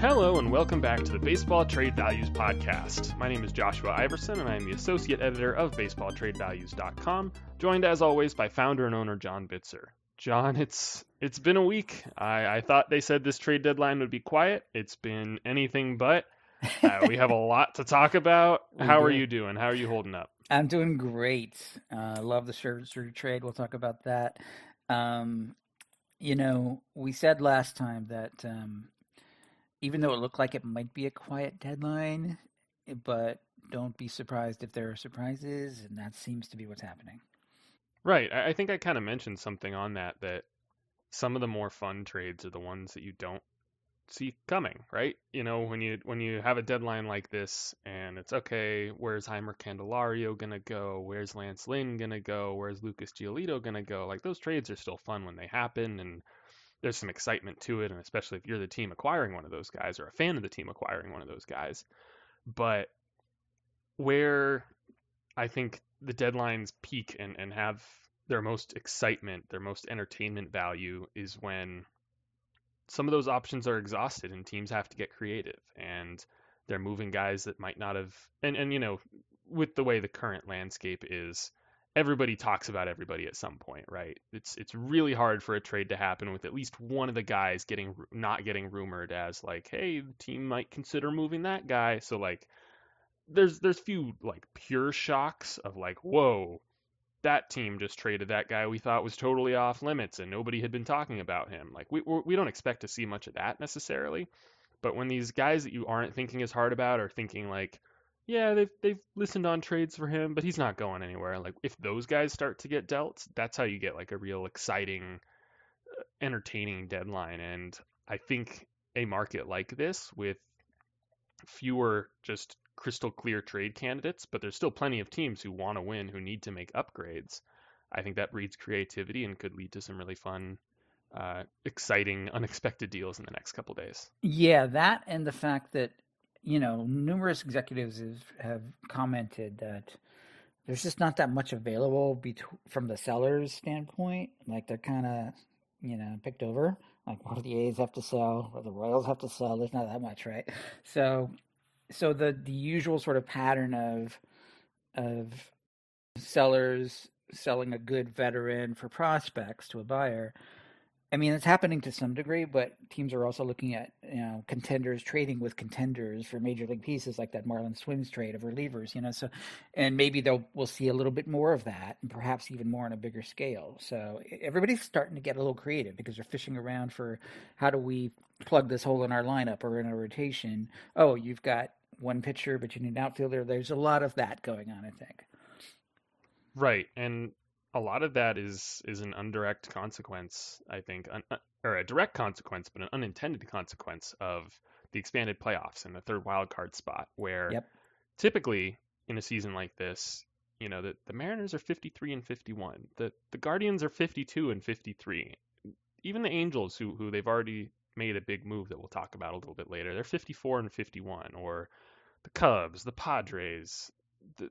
Hello, and welcome back to the Baseball Trade Values Podcast. My name is Joshua Iversen, and I am the Associate Editor of BaseballTradeValues.com, joined as always by founder and owner John Bitzer. John, it's it's been a week. I, I thought they said this trade deadline would be quiet. It's been anything but. Uh, we have a lot to talk about. How are you doing? How are you holding up? I'm doing great. I uh, love the Scherzer trade. We'll talk about that. Um, you know, we said last time that um, even though it looked like it might be a quiet deadline, eh, but don't be surprised if there are surprises, and that seems to be what's happening. Right. I think I kind of mentioned something on that that some of the more fun trades are the ones that you don't see coming, right? You know, when you when you have a deadline like this and it's okay, where's Jeimer Candelario gonna go? Where's Lance Lynn gonna go? Where's Lucas Giolito gonna go? Like those trades are still fun when they happen and there's some excitement to it, and especially if you're the team acquiring one of those guys or a fan of the team acquiring one of those guys. But where I think the deadlines peak and, and have their most excitement, their most entertainment value is when some of those options are exhausted and teams have to get creative and they're moving guys that might not have and, and you know, with the way the current landscape is, everybody talks about everybody at some point, right? It's it's really hard for a trade to happen with at least one of the guys getting not getting rumored as like, hey, the team might consider moving that guy. So like, there's there's few like pure shocks of like, whoa, that team just traded that guy we thought was totally off limits and nobody had been talking about him. Like we we don't expect to see much of that necessarily. But when these guys that you aren't thinking as hard about are thinking like, yeah, they've they've listened on trades for him, but he's not going anywhere. Like if those guys start to get dealt, that's how you get like a real exciting, uh, entertaining deadline. And I think a market like this with fewer just crystal clear trade candidates, but there's still plenty of teams who want to win who need to make upgrades. I think that breeds creativity and could lead to some really fun, uh, exciting, unexpected deals in the next couple days. Yeah, that and the fact that you know, numerous executives have, commented that there's just not that much available from the sellers' standpoint. Like they're kind of, you know, picked over. Like what do the A's have to sell? What the Royals have to sell? There's not that much, right? So, so the the usual sort of pattern of of sellers selling a good veteran for prospects to a buyer I mean, it's happening to some degree, but teams are also looking at you know contenders trading with contenders for major league pieces like that Marlins Twins trade of relievers. You know, so and maybe they'll we'll see a little bit more of that, and perhaps even more on a bigger scale. So everybody's starting to get a little creative because they're fishing around for how do we plug this hole in our lineup or in a rotation. Oh, you've got one pitcher, but you need an outfielder. There's a lot of that going on, I think. Right, and a lot of that is is an indirect consequence, I think, un, uh, or a direct consequence, but an unintended consequence of the expanded playoffs and the third wild card spot, where yep. typically in a season like this, you know, the, the Mariners are 53 and 51, the the Guardians are 52 and 53, even the Angels, who who they've already made a big move that we'll talk about a little bit later, they're 54 and 51, or the Cubs, the Padres, the,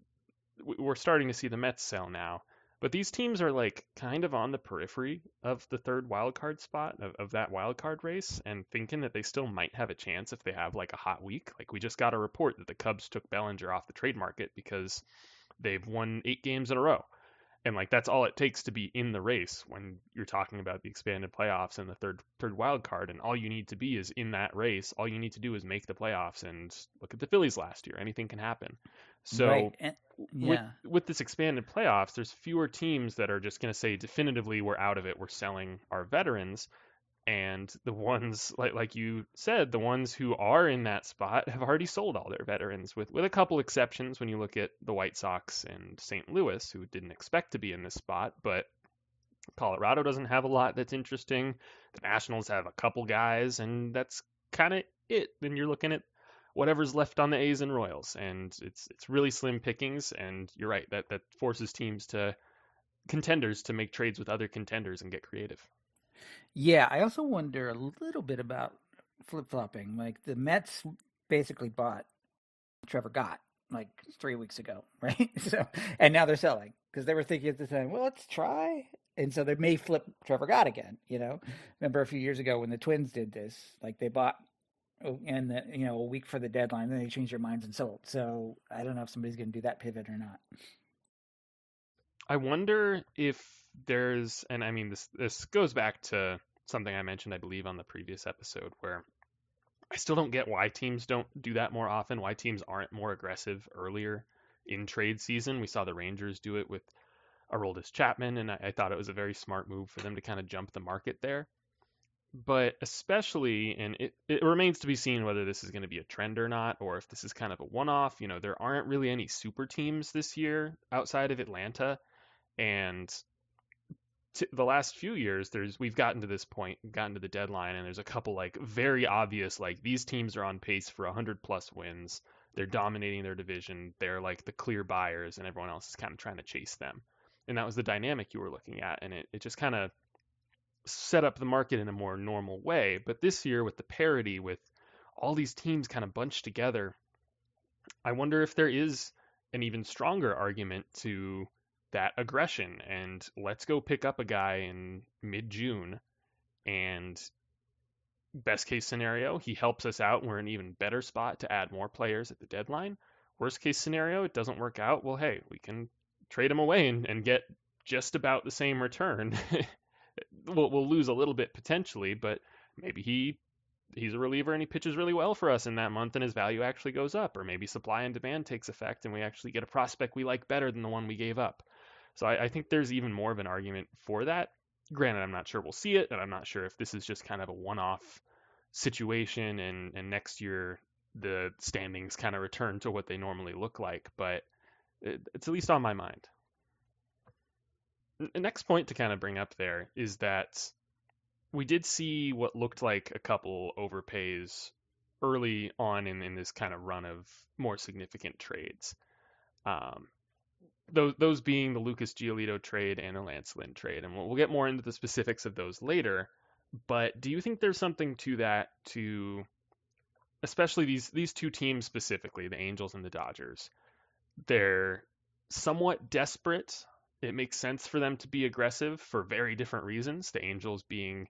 we're starting to see the Mets sell now but these teams are like kind of on the periphery of the third wild card spot of, of that wild card race and thinking that they still might have a chance if they have like a hot week. Like we just got a report that the Cubs took Bellinger off the trade market because they've won eight games in a row. And like that's all it takes to be in the race when you're talking about the expanded playoffs and the third third wild card. And all you need to be is in that race. All you need to do is make the playoffs. And look at the Phillies last year. Anything can happen. So right. and, yeah. with, with this expanded playoffs, there's fewer teams that are just going to say definitively we're out of it. We're selling our veterans. And the ones like like you said, the ones who are in that spot have already sold all their veterans, with with a couple exceptions. When you look at the White Sox and St. Louis, who didn't expect to be in this spot, but Colorado doesn't have a lot that's interesting. The Nationals have a couple guys, and that's kind of it. Then you're looking at whatever's left on the A's and Royals, and it's it's really slim pickings. And you're right that that forces teams to contenders to make trades with other contenders and get creative. Yeah, I also wonder a little bit about flip flopping. Like the Mets basically bought Trevor Gott like three weeks ago, right? So and now they're selling because they were thinking at the time, well, let's try. And so they may flip Trevor Gott again. You know, remember a few years ago when the Twins did this? Like they bought oh, and the, you know a week for the deadline, then they changed their minds and sold. So I don't know if somebody's going to do that pivot or not. I wonder if there's, and I mean this this goes back to something I mentioned, I believe, on the previous episode, where I still don't get why teams don't do that more often. Why teams aren't more aggressive earlier in trade season. We saw the Rangers do it with Aroldis Chapman, and I, I thought it was a very smart move for them to kind of jump the market there. But especially, and it, it remains to be seen whether this is going to be a trend or not, or if this is kind of a one off. You know, there aren't really any super teams this year outside of Atlanta. And t- the last few years, there's we've gotten to this point, gotten to the deadline, and there's a couple like very obvious like these teams are on pace for 100 plus wins. They're dominating their division. They're like the clear buyers, and everyone else is kind of trying to chase them. And that was the dynamic you were looking at, and it, it just kind of set up the market in a more normal way. But this year, with the parity, with all these teams kind of bunched together, I wonder if there is an even stronger argument to that aggression and let's go pick up a guy in mid June and best case scenario, he helps us out. We're in an even better spot to add more players at the deadline. Worst case scenario, it doesn't work out. Well, hey, we can trade him away and, and get just about the same return. we'll, we'll lose a little bit potentially, but maybe he he's a reliever and he pitches really well for us in that month and his value actually goes up or maybe supply and demand takes effect and we actually get a prospect we like better than the one we gave up so I, I, think there's even more of an argument for that. Granted, I'm not sure we'll see it, and I'm not sure if this is just kind of a one-off situation, and and next year the standings kind of return to what they normally look like. But it, it's at least on my mind. The next point to kind of bring up there is that we did see what looked like a couple overpays early on in, in this kind of run of more significant trades. Um, those those being the Lucas Giolito trade and the Lance Lynn trade, and we'll, we'll get more into the specifics of those later. But do you think there's something to that? To especially these these two teams specifically, the Angels and the Dodgers, they're somewhat desperate. It makes sense for them to be aggressive for very different reasons. The Angels being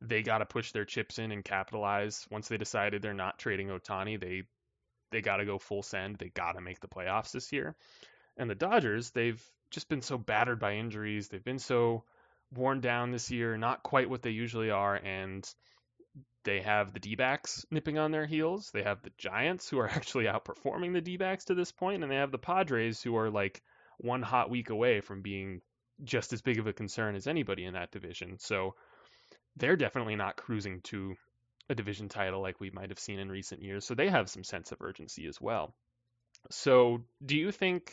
they got to push their chips in and capitalize. Once they decided they're not trading Ohtani, they they got to go full send. They got to make the playoffs this year. And the Dodgers, they've just been so battered by injuries. They've been so worn down this year, not quite what they usually are. And they have the D backs nipping on their heels. They have the Giants, who are actually outperforming the D backs to this point, And they have the Padres, who are like one hot week away from being just as big of a concern as anybody in that division. So they're definitely not cruising to a division title like we might have seen in recent years. So they have some sense of urgency as well. So do you think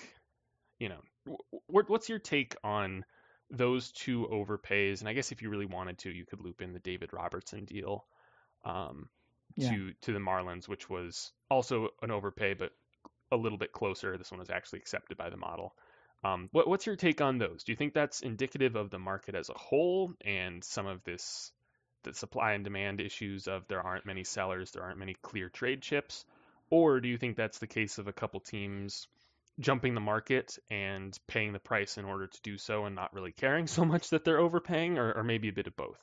you know, what's your take on those two overpays? And I guess if you really wanted to, you could loop in the David Robertson deal um, yeah. to to the Marlins, which was also an overpay, but a little bit closer. This one was actually accepted by the model. Um, what, what's your take on those? Do you think that's indicative of the market as a whole and some of this, the supply and demand issues of there aren't many sellers, there aren't many clear trade chips, or do you think that's the case of a couple teams jumping the market and paying the price in order to do so and not really caring so much that they're overpaying or, or maybe a bit of both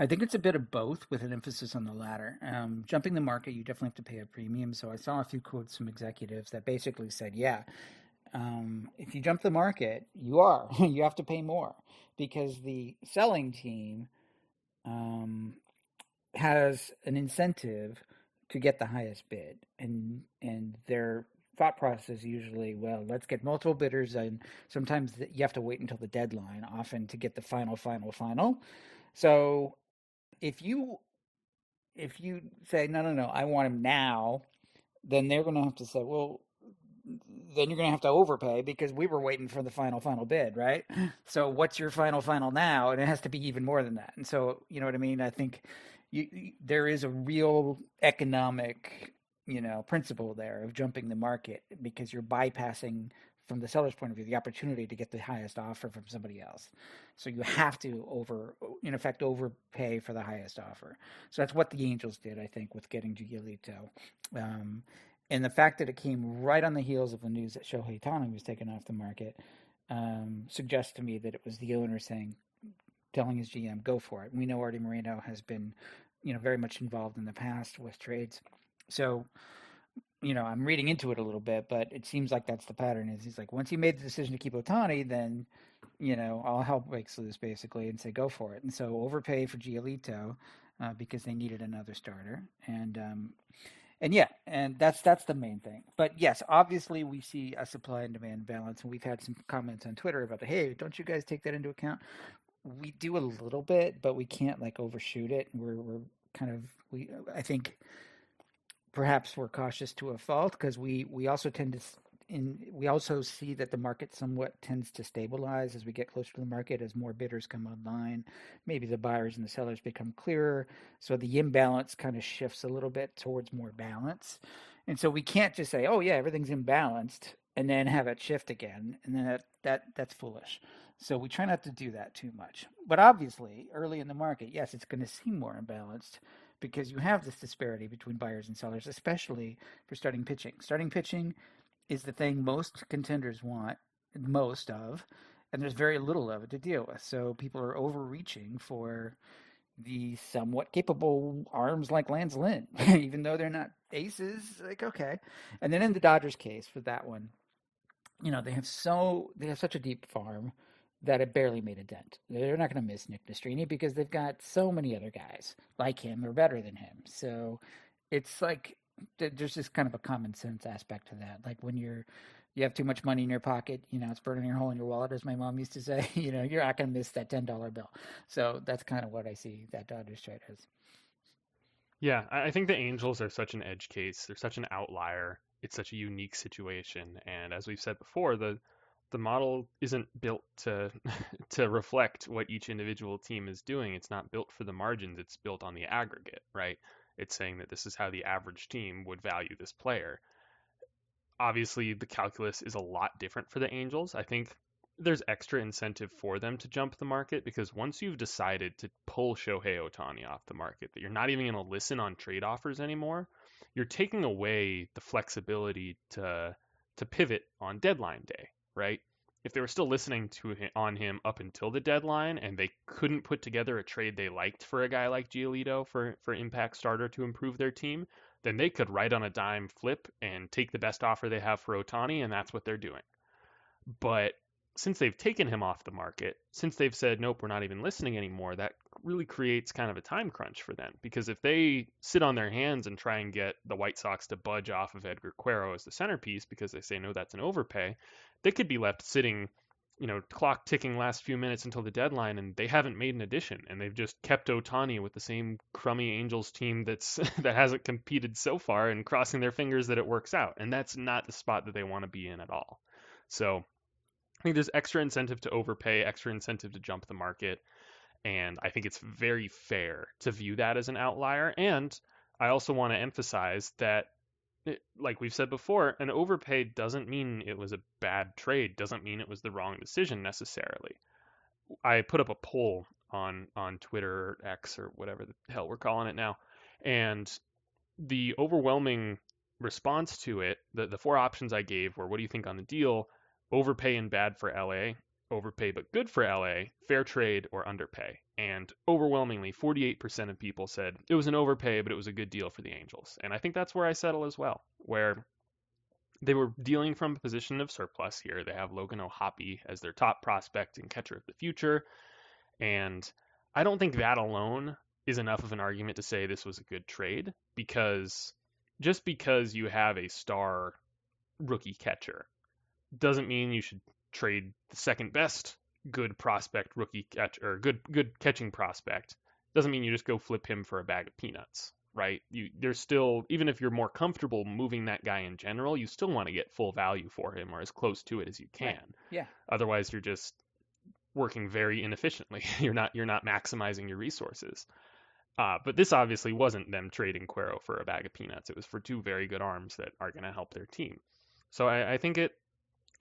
I think it's a bit of both with an emphasis on the latter. Um, jumping the market, you definitely have to pay a premium. So I saw a few quotes from executives that basically said, yeah, um, if you jump the market, you are. you have to pay more because the selling team um, has an incentive to get the highest bid. And, and they're thought process is usually well let's get multiple bidders and sometimes you have to wait until the deadline often to get the final final final. So if you if you say no no no i want him now then they're going to have to say well then you're going to have to overpay because we were waiting for the final final bid right? So what's your final final now? And it has to be even more than that. And so you know what i mean? I think you, there is a real economic you know principle there of jumping the market because you're bypassing from the seller's point of view the opportunity to get the highest offer from somebody else so you have to over in effect overpay for the highest offer so that's what the angels did i think with getting Giolito. Um, and the fact that it came right on the heels of the news that Shohei Ohtani was taken off the market um, suggests to me that it was the owner saying telling his GM, "Go for it." We know Arte Moreno has been you know, very much involved in the past with trades. So, you know, I'm reading into it a little bit, but it seems like that's the pattern. Is he's like, once he made the decision to keep Ohtani, then, you know, all hell breaks loose basically, and say go for it. And so overpay for Giolito uh, because they needed another starter, and um, and yeah, and that's that's the main thing. But yes, obviously we see a supply and demand balance, and we've had some comments on Twitter about the hey, don't you guys take that into account? We do a little bit, but we can't like overshoot it. We're we're kind of we I think perhaps we're cautious to a fault because we we also tend to in we also see that the market somewhat tends to stabilize as we get closer to the market as more bidders come online. Maybe the buyers and the sellers become clearer. So the imbalance kind of shifts a little bit towards more balance. And so we can't just say oh yeah everything's imbalanced and then have it shift again and then that, that that's foolish. So we try not to do that too much. But obviously early in the market yes it's going to seem more imbalanced because you have this disparity between buyers and sellers, especially for starting pitching. Starting pitching is the thing most contenders want most of, and there's very little of it to deal with. So people are overreaching for the somewhat capable arms like Lance Lynn, even though they're not aces. Like okay, and then in the Dodgers case for that one, you know they have so they have such a deep farm that it barely made a dent. They're not going to miss Nick Nastrini because they've got so many other guys like him or better than him. So it's like there's just kind of a common sense aspect to that. Like when you're you have too much money in your pocket, you know, it's burning a hole in your wallet, as my mom used to say. you know, you're not going to miss that ten dollar bill. So that's kind of what I see that Dodgers trade as. Yeah, I think the Angels are such an edge case. They're such an outlier. It's such a unique situation, and as we've said before, the the model isn't built to to reflect what each individual team is doing. It's not built for the margins. It's built on the aggregate, right? It's saying that this is how the average team would value this player. Obviously, the calculus is a lot different for the Angels. I think there's extra incentive for them to jump the market because once you've decided to pull Shohei Ohtani off the market, that you're not even going to listen on trade offers anymore, you're taking away the flexibility to to pivot on deadline day right? If they were still listening to him, on him up until the deadline and they couldn't put together a trade they liked for a guy like Giolito for for impact starter to improve their team, then they could right on a dime flip and take the best offer they have for Ohtani, and that's what they're doing. But since they've taken him off the market, since they've said nope, we're not even listening anymore, that really creates kind of a time crunch for them. Because if they sit on their hands and try and get the White Sox to budge off of Edgar Quero as the centerpiece because they say no, that's an overpay, they could be left sitting, you know, clock ticking last few minutes until the deadline, and they haven't made an addition, and they've just kept Ohtani with the same crummy Angels team that's that hasn't competed so far, and crossing their fingers that it works out, and that's not the spot that they want to be in at all. So I think there's extra incentive to overpay, extra incentive to jump the market. And I think it's very fair to view that as an outlier. And I also want to emphasize that, it, like we've said before, an overpay doesn't mean it was a bad trade, doesn't mean it was the wrong decision necessarily. I put up a poll on on Twitter or X or whatever the hell we're calling it now, and the overwhelming response to it, the the four options I gave were, "What do you think on the deal?" Overpay and bad for LA, overpay but good for LA, fair trade or underpay. And overwhelmingly, 48% of people said it was an overpay, but it was a good deal for the Angels. And I think that's where I settle as well, where they were dealing from a position of surplus here. They have Logan O'Hoppe as their top prospect and catcher of the future. And I don't think that alone is enough of an argument to say this was a good trade because just because you have a star rookie catcher doesn't mean you should trade the second best good prospect rookie catch or good good catching prospect. Doesn't mean you just go flip him for a bag of peanuts, right? You there's still even if you're more comfortable moving that guy in general, you still want to get full value for him or as close to it as you can. Right. Yeah. Otherwise, you're just working very inefficiently. you're not you're not maximizing your resources. Uh, but this obviously wasn't them trading Quero for a bag of peanuts. It was for two very good arms that are going to help their team. So I, I think it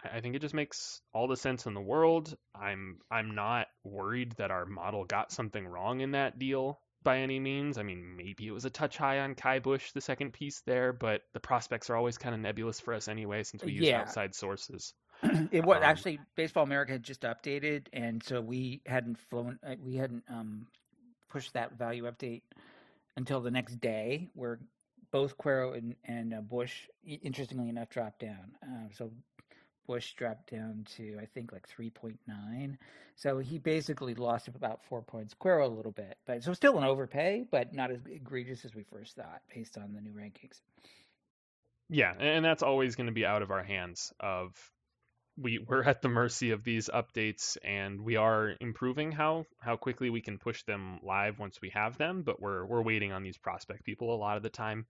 I think it just makes all the sense in the world. I'm I'm not worried that our model got something wrong in that deal by any means. I mean, maybe it was a touch high on Ky Bush, the second piece there, but the prospects are always kind of nebulous for us anyway since we use yeah. outside sources. it was um, actually Baseball America had just updated, and so we hadn't flown, uh, we hadn't um, pushed that value update until the next day, where both Quero and, and uh, Bush, interestingly enough, dropped down. Uh, so Bush dropped down to I think like 3.9. So he basically lost about four points. Quero a little bit, but so still an overpay, but not as egregious as we first thought based on the new rankings. Yeah, and that's always going to be out of our hands. Of we we're at the mercy of these updates, and we are improving how how quickly we can push them live once we have them. But we're we're waiting on these prospect people a lot of the time,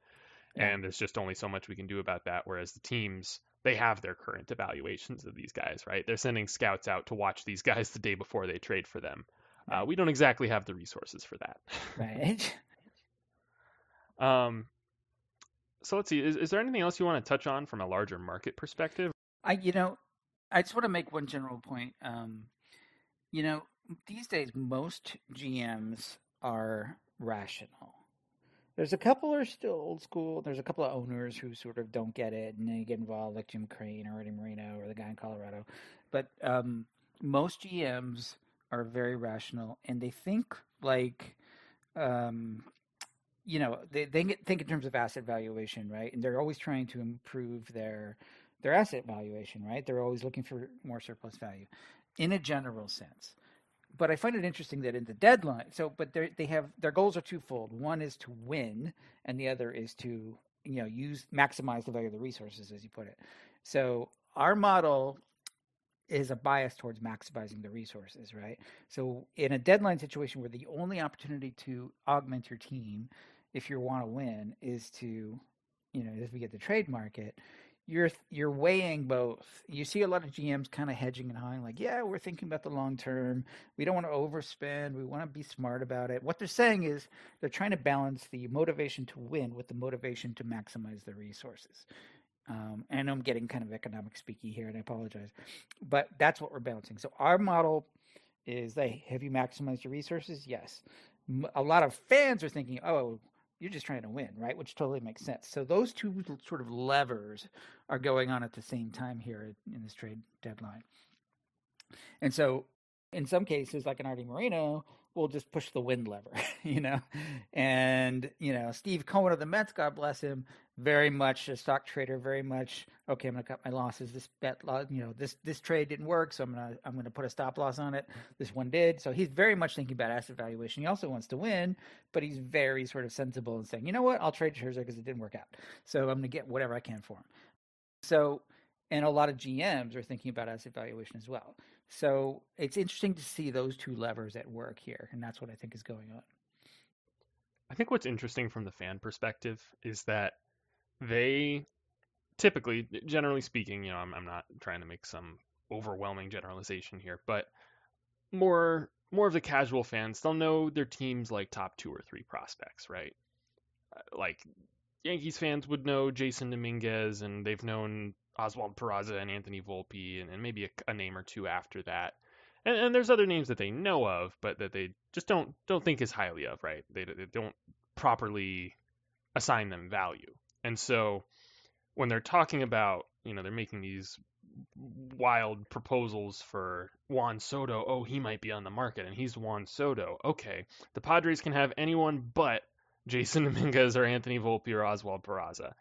yeah. and there's just only so much we can do about that. Whereas the teams they have their current evaluations of these guys, right? They're sending scouts out to watch these guys the day before they trade for them. Uh, we don't exactly have the resources for that. Right. um, so let's see. Is, is there anything else you want to touch on from a larger market perspective? I, you know, I just want to make one general point. Um, you know, these days most GMs are rational there's a couple are still old school. There's a couple of owners who sort of don't get it and they get involved, like Jim Crane or Eddie Marino or the guy in Colorado. But um, most GMs are very rational and they think like, um, you know, they they think in terms of asset valuation, right? And they're always trying to improve their their asset valuation, right? They're always looking for more surplus value, in a general sense but I find it interesting that in the deadline, so but they have their goals are twofold. One is to win, and the other is to you know use maximize the value of the resources, as you put it. So our model is a bias towards maximizing the resources, right? So in a deadline situation where the only opportunity to augment your team, if you want to win, is to you know if we get the trade market, you're you're weighing both. You see a lot of GMs kind of hedging and hawing, like, yeah, we're thinking about the long term. We don't want to overspend. We want to be smart about it. What they're saying is they're trying to balance the motivation to win with the motivation to maximize the resources. Um, and I'm getting kind of economic speaky here, and I apologize, but that's what we're balancing. So our model is, they have you maximized your resources? Yes. A lot of fans are thinking, oh, you're just trying to win, right? Which totally makes sense. So those two sort of levers are going on at the same time here in this trade deadline. And so in some cases, like an Arte Moreno, we'll just push the wind lever, you know. And you know, Steve Cohen of the Mets, God bless him, very much a stock trader, very much okay. I'm gonna cut my losses. This bet, you know, this this trade didn't work, so I'm gonna I'm gonna put a stop loss on it. This one did, so he's very much thinking about asset valuation. He also wants to win, but he's very sort of sensible and saying, you know what, I'll trade Scherzer because it didn't work out, so I'm gonna get whatever I can for him. So, and a lot of GMs are thinking about asset valuation as well. So it's interesting to see those two levers at work here, and that's what I think is going on. I think what's interesting from the fan perspective is that they typically, generally speaking, you know, I'm, I'm not trying to make some overwhelming generalization here, but more more of the casual fans, they'll know their teams like top two or three prospects, right? Uh, like Yankees fans would know Jasson Dominguez, and they've known Oswald Peraza and Anthony Volpe, and, and maybe a, a, name or two after that. And, and, there's other names that they know of, but that they just don't don't think as highly of, right? They, they don't properly assign them value. And so when they're talking about, you know, they're making these wild proposals for Juan Soto. Oh, he might be on the market, and he's Juan Soto. Okay, the Padres can have anyone but Jasson Dominguez or Anthony Volpe or Oswald Peraza.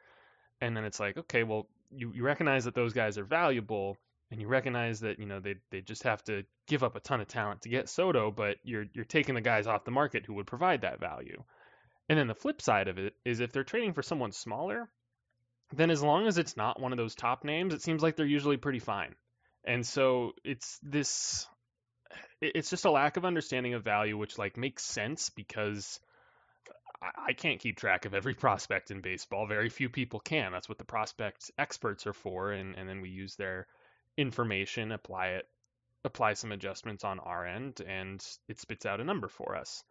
And then it's like, okay, well, you, you recognize that those guys are valuable, and you recognize that you know they they just have to give up a ton of talent to get Soto, but you're you're taking the guys off the market who would provide that value. And then the flip side of it is if they're trading for someone smaller, then as long as it's not one of those top names, it seems like they're usually pretty fine. And so it's this it's just a lack of understanding of value which like makes sense because I can't keep track of every prospect in baseball. Very few people can. That's what the prospect experts are for, and, and then we use their information, apply it, apply some adjustments on our end, and it spits out a number for us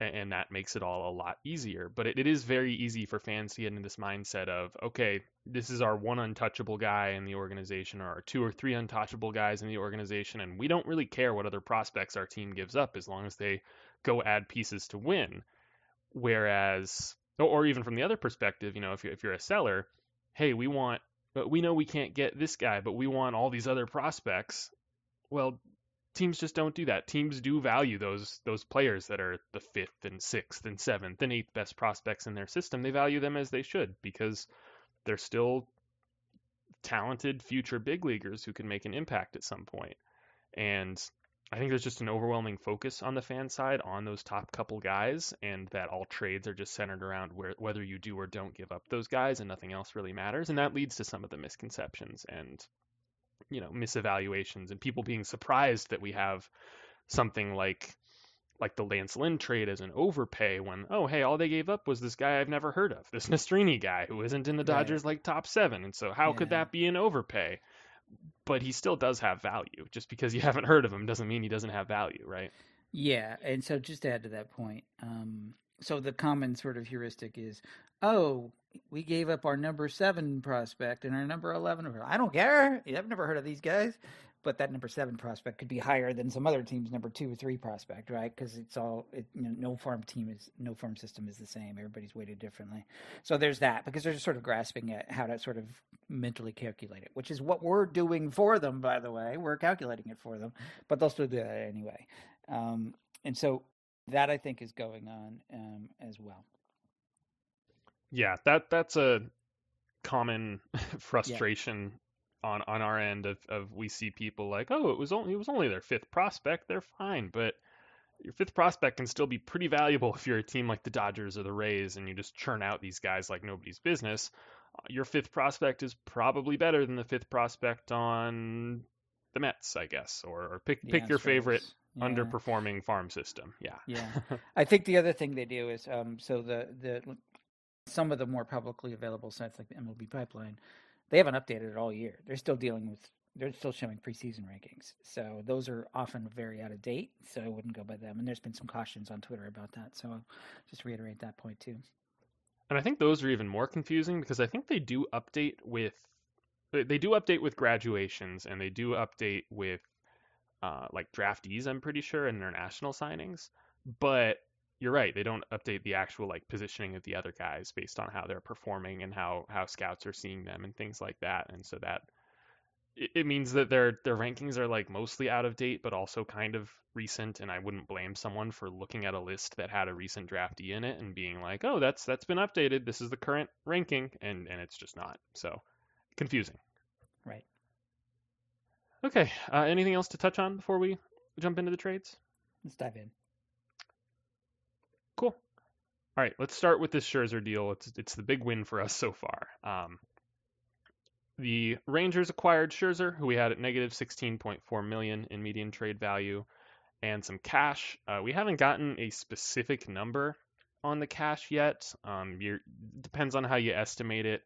and that makes it all a lot easier. But it, it is very easy for fans to get into this mindset of, okay, this is our one untouchable guy in the organization, or our two or three untouchable guys in the organization, and we don't really care what other prospects our team gives up as long as they go add pieces to win. Whereas, or even from the other perspective, you know, if you're, if you're a seller, hey, we want, but we know we can't get this guy, but we want all these other prospects. Well, teams just don't do that. Teams do value those those players that are the fifth and sixth and seventh and eighth best prospects in their system. They value them as they should because they're still talented future big leaguers who can make an impact at some point. And I think there's just an overwhelming focus on the fan side on those top couple guys, and that all trades are just centered around where, whether you do or don't give up those guys, and nothing else really matters. And that leads to some of the misconceptions and you know misevaluations and people being surprised that we have something like like the Lance Lynn trade as an overpay when oh hey all they gave up was this guy I've never heard of this Nastrini guy who isn't in the Dodgers right. like top seven and so how yeah. could that be an overpay but he still does have value just because you haven't heard of him doesn't mean he doesn't have value right yeah and so just to add to that point um, so the common sort of heuristic is oh we gave up our number seven prospect and our number 11. I don't care. I've never heard of these guys. But that number seven prospect could be higher than some other team's number two or three prospect, right? Because it's all it, you know, no farm team is no farm system is the same. Everybody's weighted differently. So there's that because they're just sort of grasping at how to sort of mentally calculate it, which is what we're doing for them. By the way, we're calculating it for them, but they'll still do that anyway. Um, and so that I think is going on um, as well. Yeah, that that's a common frustration. On on our end of, of we see people like, oh, it was only it was only their fifth prospect, they're fine, but your fifth prospect can still be pretty valuable if you're a team like the Dodgers or the Rays and you just churn out these guys like nobody's business. Your fifth prospect is probably better than the fifth prospect on the Mets, I guess, or, or pick the pick your favorite yeah. underperforming farm system. Yeah. Yeah. I think the other thing they do is um, so the the some of the more publicly available sites like the MLB Pipeline, they haven't updated it all year. They're still dealing with they're still showing preseason rankings. So those are often very out of date. So I wouldn't go by them. And there's been some cautions on Twitter about that. So I'll just reiterate that point too. And I think those are even more confusing because I think they do update with they do update with graduations and they do update with uh, like draftees. I'm pretty sure and international signings, but you're right. They don't update the actual like positioning of the other guys based on how they're performing and how how scouts are seeing them and things like that. And so that it, it means that their their rankings are like mostly out of date, but also kind of recent. And I wouldn't blame someone for looking at a list that had a recent draftee in it and being like, oh, that's that's been updated. This is the current ranking, and and it's just not. So confusing. Right. Okay. Uh, anything else to touch on before we jump into the trades? Let's dive in. Cool. All right, let's start with this Scherzer deal. It's it's the big win for us so far. Um, the Rangers acquired Scherzer, who we had at negative 16.4 million in median trade value, and some cash. Uh, we haven't gotten a specific number on the cash yet. Um, depends on how you estimate it.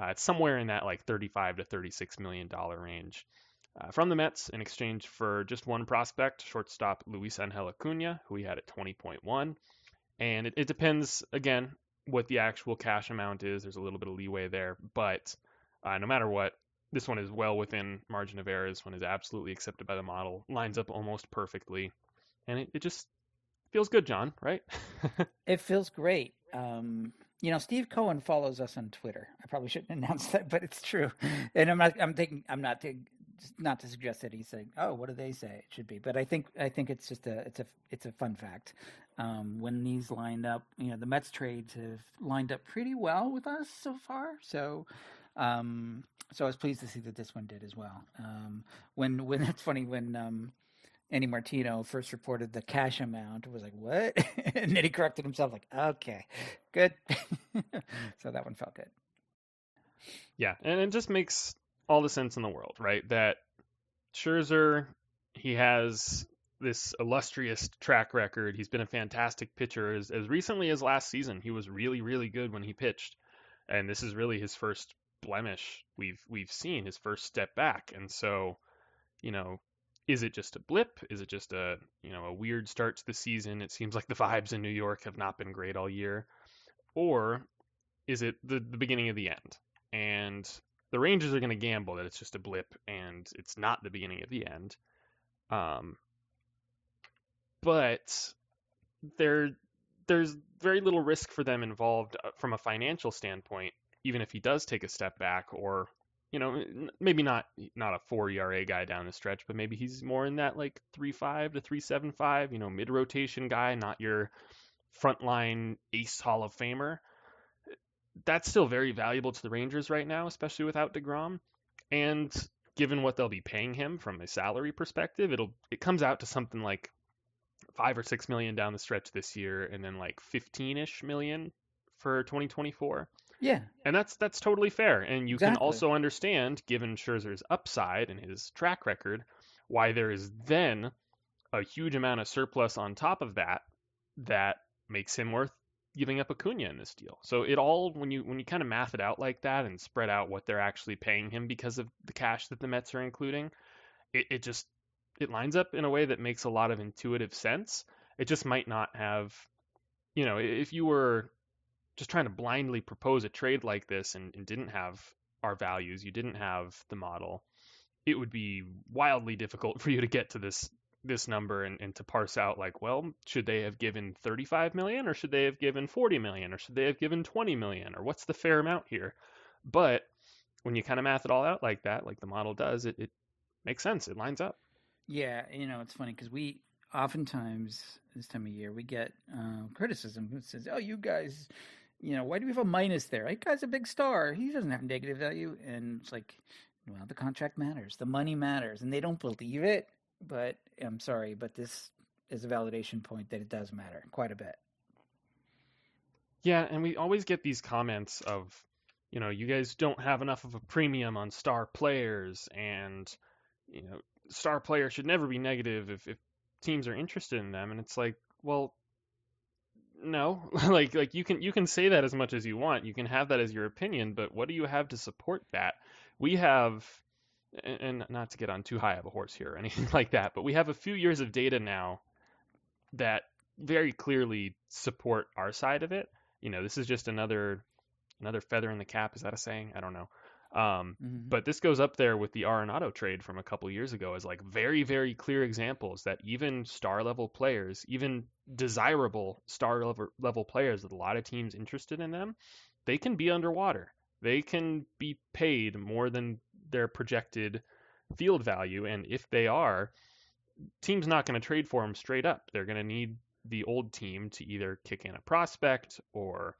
Uh, it's somewhere in that like 35 to 36 million dollar range. Uh, from the Mets in exchange for just one prospect, shortstop Luisangel Acuna, who we had at 20.1. And it, it depends, again, what the actual cash amount is. There's a little bit of leeway there. But uh, no matter what, this one is well within margin of error. This one is absolutely accepted by the model, lines up almost perfectly. And it, it just feels good, John, right? it feels great. Um, you know, Steve Cohen follows us on Twitter. I probably shouldn't announce that, but it's true. And I'm not. I'm thinking. I'm not not to suggest that he's saying, "Oh, what do they say?" It should be, but I think I think it's just a it's a it's a fun fact. Um, when these lined up, you know, the Mets trades have lined up pretty well with us so far. So, um, so I was pleased to see that this one did as well. Um, when when it's funny when um, Andy Martino first reported the cash amount, it was like what, and then he corrected himself, like, okay, good. so that one felt good. Yeah, and it just makes all the sense in the world, right? That Scherzer, he has this illustrious track record. He's been a fantastic pitcher. As, as recently as last season, he was really, really good when he pitched, and this is really his first blemish we've we've seen, his first step back. And so, you know, is it just a blip? Is it just a you know a weird start to the season? It seems like the vibes in New York have not been great all year, or is it the, the beginning of the end? And the Rangers are going to gamble that it's just a blip and it's not the beginning of the end. Um, but there, there's very little risk for them involved uh, from a financial standpoint, even if he does take a step back or you know, maybe not not a four ERA guy down the stretch, but maybe he's more in that like three five to three seven five, you know, mid rotation guy, not your frontline ace Hall of Famer. That's still very valuable to the Rangers right now, especially without deGrom. And given what they'll be paying him from a salary perspective, it'll it comes out to something like five or six million down the stretch this year, and then like fifteen ish million for 2024. Yeah. And that's that's totally fair. And you Exactly. can also understand, given Scherzer's upside and his track record, why there is then a huge amount of surplus on top of that that makes him worth giving up Acuna in this deal. So it all when you when you kind of math it out like that and spread out what they're actually paying him because of the cash that the Mets are including, it, it just it lines up in a way that makes a lot of intuitive sense. It just might not have you know, if you were just trying to blindly propose a trade like this and, and didn't have our values, you didn't have the model, it would be wildly difficult for you to get to this this number and, and to parse out like, well, should they have given 35 million or should they have given 40 million or should they have given 20 million or what's the fair amount here? But when you kind of math it all out like that, like the model does, it, it makes sense. It lines up. Yeah, you know, it's funny because we oftentimes this time of year we get uh, criticism that says, "Oh, you guys, you know, why do we have a minus there? That guy's a big star. He doesn't have negative value." And it's like, well, the contract matters, the money matters, and they don't believe it. But I'm sorry, but this is a validation point that it does matter quite a bit. Yeah, and we always get these comments of, you know, you guys don't have enough of a premium on star players, and you know, star player should never be negative if, if teams are interested in them. And it's like, well, no, like like you can you can say that as much as you want, you can have that as your opinion, but what do you have to support that? We have, and not to get on too high of a horse here or anything like that, but we have a few years of data now that very clearly support our side of it. You know, this is just another another feather in the cap. Is that a saying? I don't know. Um, Mhm. but this goes up there with the Arenado trade from a couple years ago as like very, very clear examples that even star level players, even desirable star level, level players with a lot of teams interested in them, they can be underwater. They can be paid more than their projected field value. And if they are, team's not going to trade for them straight up. They're going to need the old team to either kick in a prospect or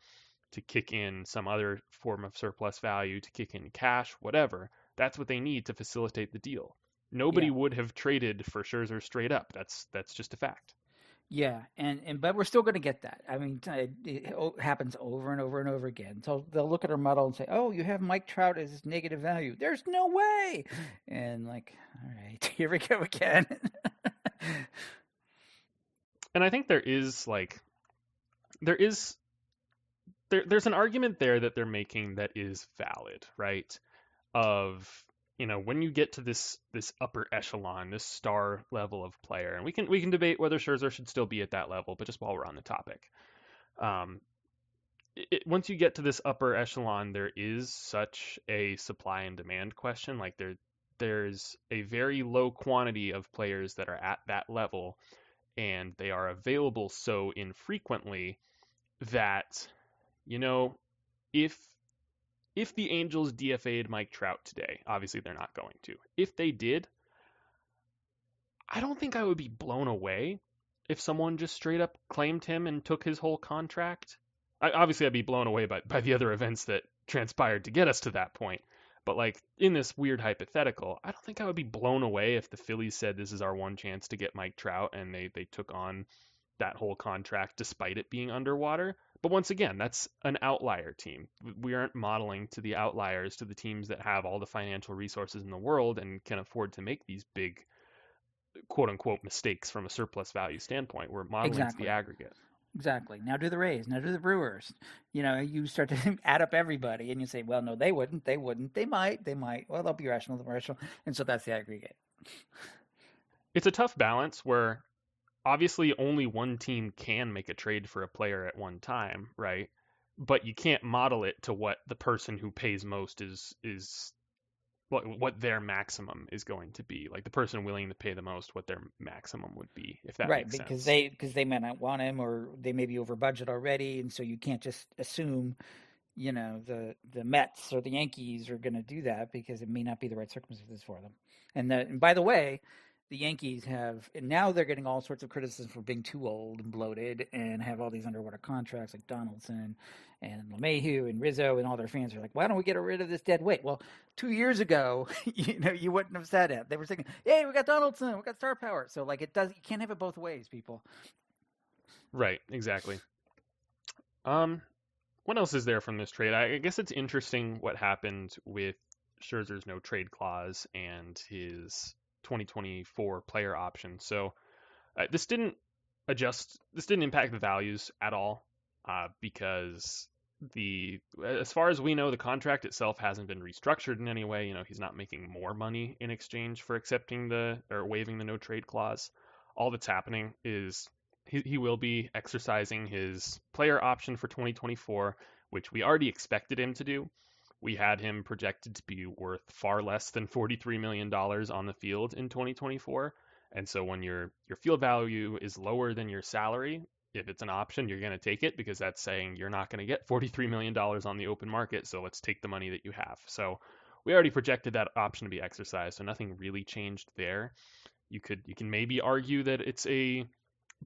to kick in some other form of surplus value, to kick in cash, whatever. That's what they need to facilitate the deal. Nobody Yeah. would have traded for Scherzer straight up. That's that's just a fact. Yeah, and, and but we're still going to get that. I mean, it, it happens over and over and over again. So they'll look at our model and say, "Oh, you have Mike Trout as negative value." There's no way. And like, all right, here we go again. And I think there is like there is there there's an argument there that they're making that is valid, right? Of you know when you get to this this upper echelon, this star level of player, and we can we can debate whether Scherzer should still be at that level, but just while we're on the topic, um, it, once you get to this upper echelon, there is such a supply and demand question. Like there there's a very low quantity of players that are at that level, and they are available so infrequently that you know if if the Angels DFA'd Mike Trout today, obviously they're not going to. If they did, I don't think I would be blown away if someone just straight up claimed him and took his whole contract. I, obviously, I'd be blown away by, by the other events that transpired to get us to that point. But like in this weird hypothetical, I don't think I would be blown away if the Phillies said this is our one chance to get Mike Trout and they they took on that whole contract despite it being underwater. But once again, that's an outlier team. We aren't modeling to the outliers, to the teams that have all the financial resources in the world and can afford to make these big, quote unquote, mistakes from a surplus value standpoint. We're modeling Exactly. to the aggregate. exactly. Now do the Rays. Now do the Brewers. You know, you start to add up everybody, and you say, "Well, no, they wouldn't. They wouldn't. They might. They might. Well, they'll be rational. They'll be rational." And so that's the aggregate. It's a tough balance where obviously only one team can make a trade for a player at one time, right? But you can't model it to what the person who pays most is is what what their maximum is going to be. Like the person willing to pay the most, what their maximum would be, if that right makes because sense. they because they may not want him or they may be over budget already and so you can't just assume you know the the Mets or the Yankees are going to do that because it may not be the right circumstances for them. And, the, and by the way, the Yankees have and now they're getting all sorts of criticism for being too old and bloated and have all these underwater contracts like Donaldson and LeMahieu and Rizzo and all their fans are like, why don't we get rid of this dead weight? Well, two years ago, you know, you wouldn't have said it. They were saying, hey, we got Donaldson, we got star power. So like it does, you can't have it both ways, people. Right, exactly. Um, what else is there from this trade? I guess it's interesting what happened with Scherzer's no trade clause and his 2024 player option. So uh, this didn't adjust. This didn't impact the values at all uh, because the as far as we know, the contract itself hasn't been restructured in any way. You know, he's not making more money in exchange for accepting the or waiving the no trade clause. All that's happening is he, he will be exercising his player option for 2024, which we already expected him to do. We had him projected to be worth far less than $43 million on the field in 2024. And so when your your field value is lower than your salary, if it's an option, you're going to take it because that's saying you're not going to get $43 million on the open market. So let's take the money that you have. So we already projected that option to be exercised. So nothing really changed there. You could you can maybe argue that it's a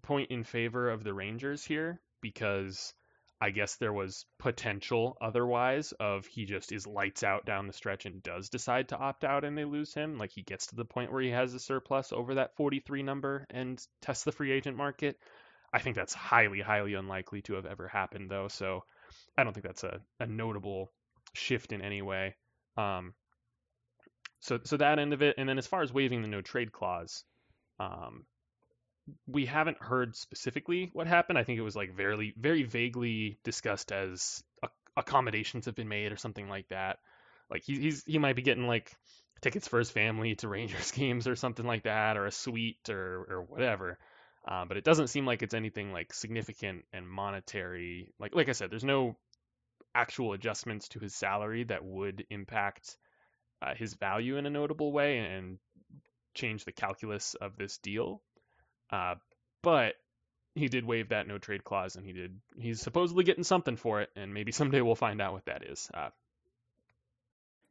point in favor of the Rangers here because I guess there was potential otherwise of he just is lights out down the stretch and does decide to opt out and they lose him. Like he gets to the point where he has a surplus over that 43 number and tests the free agent market. I think that's highly, highly unlikely to have ever happened though. So I don't think that's a, a notable shift in any way. Um, so, so that end of it. And then as far as waiving the no trade clause, um, we haven't heard specifically what happened. I think it was like very, very vaguely discussed as accommodations have been made or something like that. Like he, he's he might be getting like tickets for his family to Rangers games or something like that, or a suite or or whatever. Uh, but it doesn't seem like it's anything like significant and monetary. Like like I said, there's no actual adjustments to his salary that would impact uh, his value in a notable way and change the calculus of this deal. Uh, but he did waive that no trade clause, and he did. He's supposedly getting something for it, and maybe someday we'll find out what that is. Uh,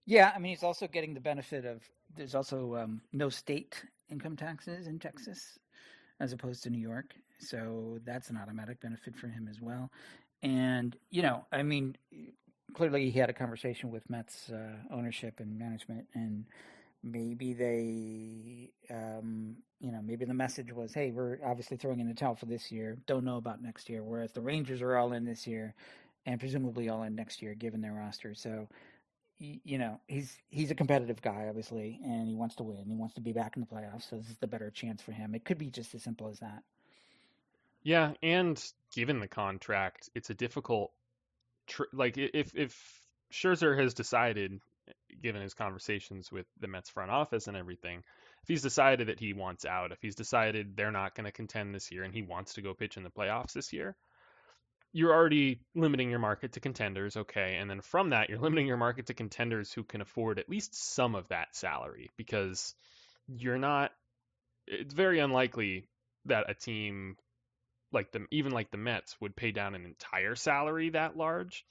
yeah, I mean, he's also getting the benefit of there's also um, no state income taxes in Texas, as opposed to New York, so that's an automatic benefit for him as well. And you know, I mean, clearly he had a conversation with Mets uh, ownership and management, and maybe they um, you know maybe the message was hey we're obviously throwing in the towel for this year. Don't know about next year. Whereas the rangers are all in this year and presumably all in next year given their roster. So you know he's he's a competitive guy obviously and he wants to win. He wants to be back in the playoffs so this is the better chance for him. It could be just as simple as that. Yeah and given the contract it's a difficult tr- like if if Scherzer has decided given his conversations with the Mets front office and everything, if he's decided that he wants out, if he's decided they're not going to contend this year and he wants to go pitch in the playoffs this year, you're already limiting your market to contenders, okay? And then from that, you're limiting your market to contenders who can afford at least some of that salary because you're not it's very unlikely that a team like the even like the Mets would pay down an entire salary that large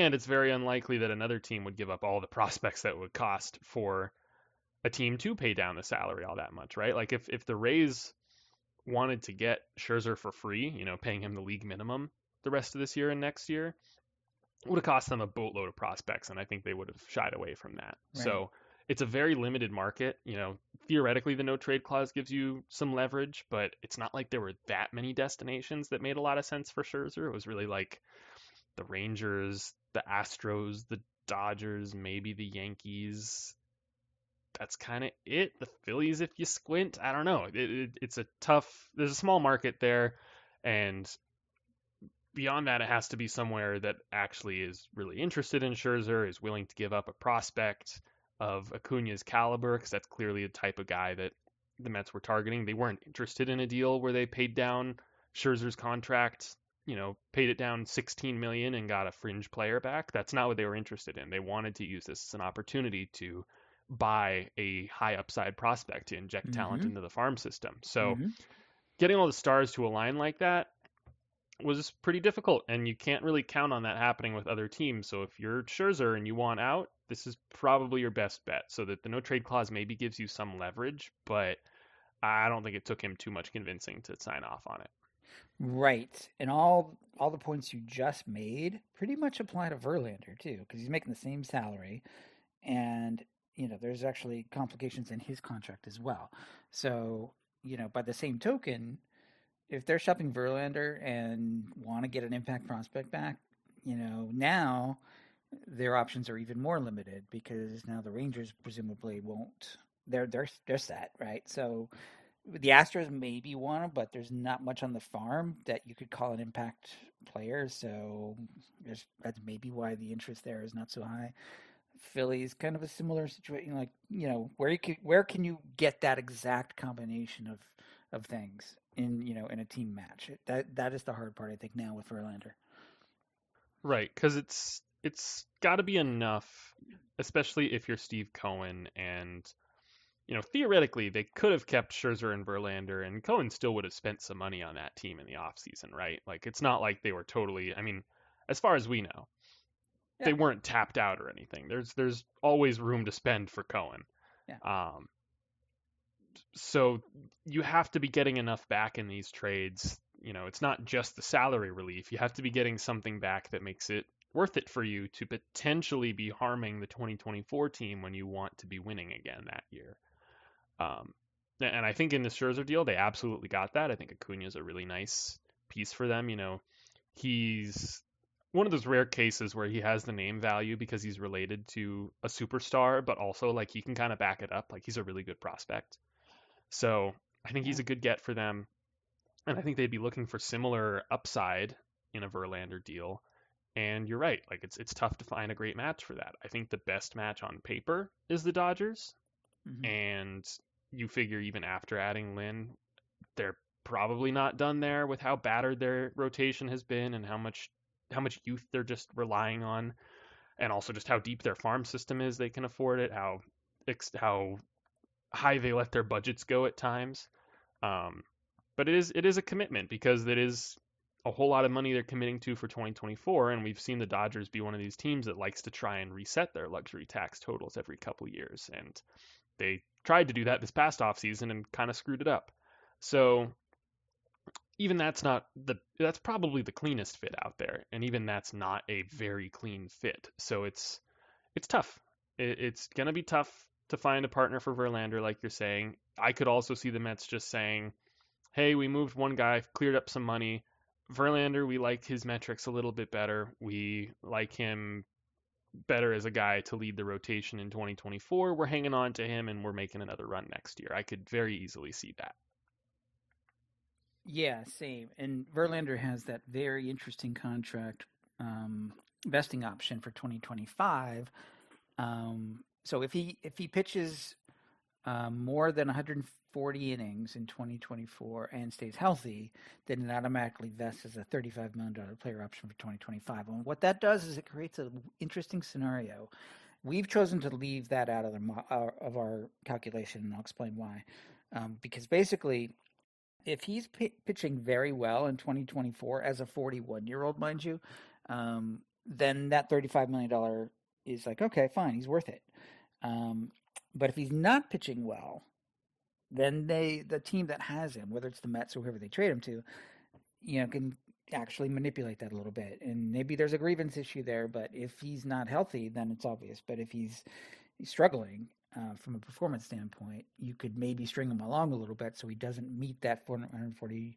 and it's very unlikely that another team would give up all the prospects that would cost for a team to pay down the salary all that much, right? Like if if the Rays wanted to get Scherzer for free, you know, paying him the league minimum the rest of this year and next year, would have cost them a boatload of prospects, and I think they would have shied away from that. Right. So it's a very limited market. You know, theoretically, the no trade clause gives you some leverage, but it's not like there were that many destinations that made a lot of sense for Scherzer. It was really like the Rangers, the Astros, the Dodgers, maybe the Yankees. That's kind of it. The Phillies, if you squint, I don't know. It, it, it's a tough. There's a small market there, and beyond that, it has to be somewhere that actually is really interested in Scherzer, is willing to give up a prospect of Acuna's caliber, because that's clearly the type of guy that the Mets were targeting. They weren't interested in a deal where they paid down Scherzer's contract you know, paid it down 16 million and got a fringe player back. That's not what they were interested in. They wanted to use this as an opportunity to buy a high upside prospect to inject mm-hmm. talent into the farm system. So mm-hmm. getting all the stars to align like that, was pretty difficult, and you can't really count on that happening with other teams. So if you're Scherzer and you want out, this is probably your best bet. So that the no trade clause maybe gives you some leverage, but I don't think it took him too much convincing to sign off on it. Right, and all all the points you just made pretty much apply to Verlander too, because he's making the same salary, and you know there's actually complications in his contract as well. So you know, by the same token, if they're shopping Verlander and want to get an impact prospect back, you know, now their options are even more limited because now the Rangers presumably won't. They're they're they're set, right? So the Astros maybe one, but there's not much on the farm that you could call an impact player. So that's maybe why the interest there is not so high. Philly's kind of a similar situation. Like you know, where you can, where can you get that exact combination of of things in you know in a team match? That that is the hard part, I think, now with Verlander. Right, because it's it's got to be enough, especially if you're Steve Cohen and. You know, theoretically, they could have kept Scherzer and Verlander, and Cohen still would have spent some money on that team in the offseason, right? Like, it's not like they were totally. I mean, as far as we know, yeah. they weren't tapped out or anything. There's there's always room to spend for Cohen. Yeah. Um, so you have to be getting enough back in these trades. You know, it's not just the salary relief. You have to be getting something back that makes it worth it for you to potentially be harming the 2024 team when you want to be winning again that year. Um, and I think in the Scherzer deal, they absolutely got that. I think Acuna is a really nice piece for them. You know, he's one of those rare cases where he has the name value because he's related to a superstar, but also like he can kind of back it up. Like he's a really good prospect. So I think he's a good get for them. And I think they'd be looking for similar upside in a Verlander deal. And you're right, like it's it's tough to find a great match for that. I think the best match on paper is the Dodgers. Mm-hmm. And you figure even after adding Lynn, they're probably not done there with how battered their rotation has been and how much how much youth they're just relying on, and also just how deep their farm system is. They can afford it. How how high they let their budgets go at times. Um, but it is it is a commitment because it is a whole lot of money they're committing to for 2024, and we've seen the Dodgers be one of these teams that likes to try and reset their luxury tax totals every couple years, and they tried to do that this past offseason and kind of screwed it up. So even that's not the that's probably the cleanest fit out there, and even that's not a very clean fit. So it's it's tough. It, it's gonna be tough to find a partner for Verlander, like you're saying. I could also see the Mets just saying, "Hey, we moved one guy, cleared up some money. Verlander, we like his metrics a little bit better. We like him better as a guy to lead the rotation in 2024. We're hanging on to him, and we're making another run next year. I could very easily see that." Yeah, same. And Verlander has that very interesting contract um, vesting option for 2025. Um, so if he if he pitches um, more than 140 innings in 2024 and stays healthy, then it automatically vests as a 35 million dollar player option for 2025. And what that does is it creates an interesting scenario. We've chosen to leave that out of the uh, of our calculation, and I'll explain why. Um, because basically, if he's p- pitching very well in 2024 as a 41 year old, mind you, um, then that 35 million dollar is like okay, fine, he's worth it. Um, but if he's not pitching well, then they the team that has him, whether it's the Mets or whoever they trade him to, you know, can actually manipulate that a little bit. And maybe there's a grievance issue there, but if he's not healthy, then it's obvious. But if he's, he's struggling, uh, from a performance standpoint, you could maybe string him along a little bit so he doesn't meet that 440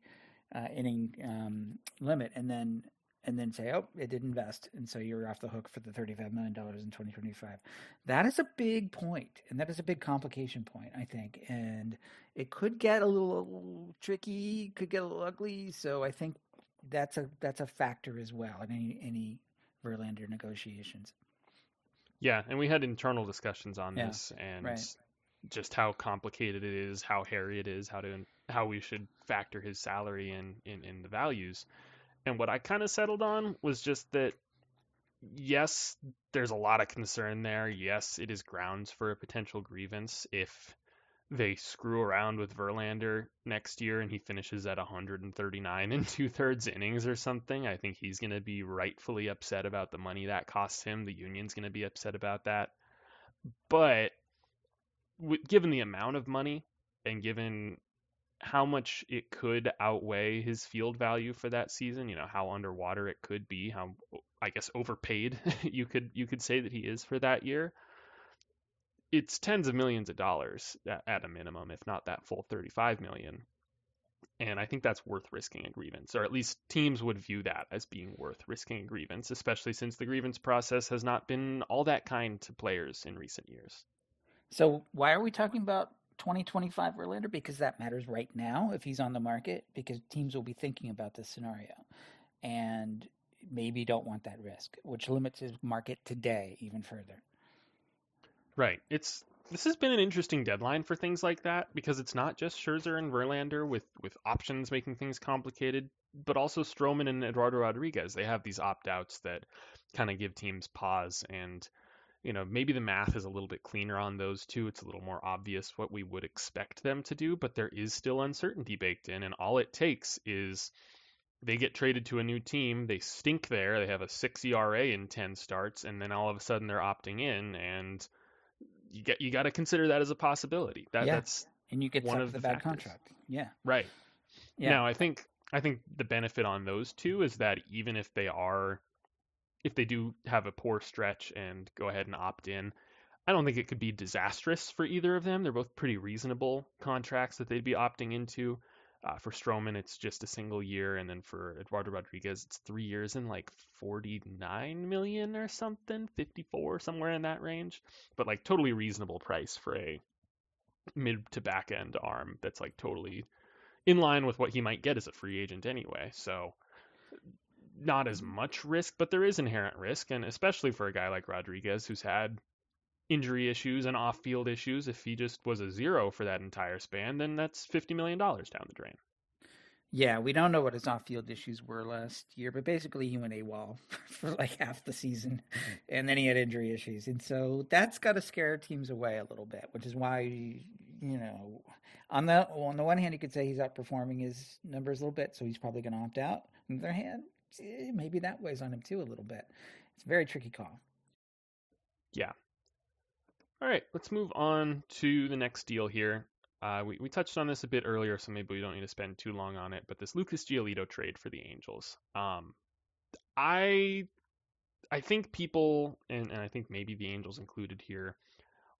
uh, inning um, limit, and then and then say, oh, it did invest, and so you're off the hook for the 35 million dollars in 2025. That is a big point, and that is a big complication point, I think, and it could get a little tricky, could get a little ugly. So I think that's a that's a factor as well in any any Verlander negotiations. Yeah, and we had internal discussions on yeah, this and right. just how complicated it is, how hairy it is, how to how we should factor his salary in in, in the values. And what I kind of settled on was just that yes, there's a lot of concern there. Yes, it is grounds for a potential grievance if they screw around with Verlander next year and he finishes at 139 and two thirds innings or something, I think he's going to be rightfully upset about the money that costs him. The union's going to be upset about that. But given the amount of money and given how much it could outweigh his field value for that season, you know, how underwater it could be, how I guess overpaid you could you could say that he is for that year it's tens of millions of dollars at, at a minimum, if not that full 35 million. And I think that's worth risking a grievance, or at least teams would view that as being worth risking a grievance, especially since the grievance process has not been all that kind to players in recent years. So, why are we talking about 2025 Verlander? Because that matters right now if he's on the market, because teams will be thinking about this scenario and maybe don't want that risk, which limits his market today even further. Right. It's this has been an interesting deadline for things like that because it's not just Scherzer and Verlander with with options making things complicated, but also Stroman and Eduardo Rodriguez. They have these opt outs that kind of give teams pause and you know maybe the math is a little bit cleaner on those two it's a little more obvious what we would expect them to do but there is still uncertainty baked in and all it takes is they get traded to a new team they stink there they have a 6 ERA in 10 starts and then all of a sudden they're opting in and you get you got to consider that as a possibility. That yeah. that's and you get one of the, the bad factors. contract. Yeah. Right. Yeah. Now I think I think the benefit on those two is that even if they are if they do have a poor stretch and go ahead and opt in, I don't think it could be disastrous for either of them. They're both pretty reasonable contracts that they'd be opting into. Uh, for Stroman, it's just a single year, and then for Eduardo Rodriguez, it's three years and like 49 million or something, 54 somewhere in that range. But like totally reasonable price for a mid to back end arm that's like totally in line with what he might get as a free agent anyway. So not as much risk, but there is inherent risk, and especially for a guy like Rodriguez who's had injury issues and off field issues. If he just was a zero for that entire span, then that's $50 million down the drain. Yeah, we don't know what his off field issues were last year, but basically he went AWOL for like half the season mm-hmm. and then he had injury issues. And so that's got to scare teams away a little bit, which is why, you know, on the on the one hand, you could say he's outperforming his numbers a little bit, so he's probably going to opt out. On the other hand, maybe that weighs on him too a little bit. It's a very tricky call. Yeah, all right, let's move on to the next deal here. Uh, we, we touched on this a bit earlier, so maybe we don't need to spend too long on it. But this Lucas Giolito trade for the Angels, um, I I think people, and, and I think maybe the Angels included here,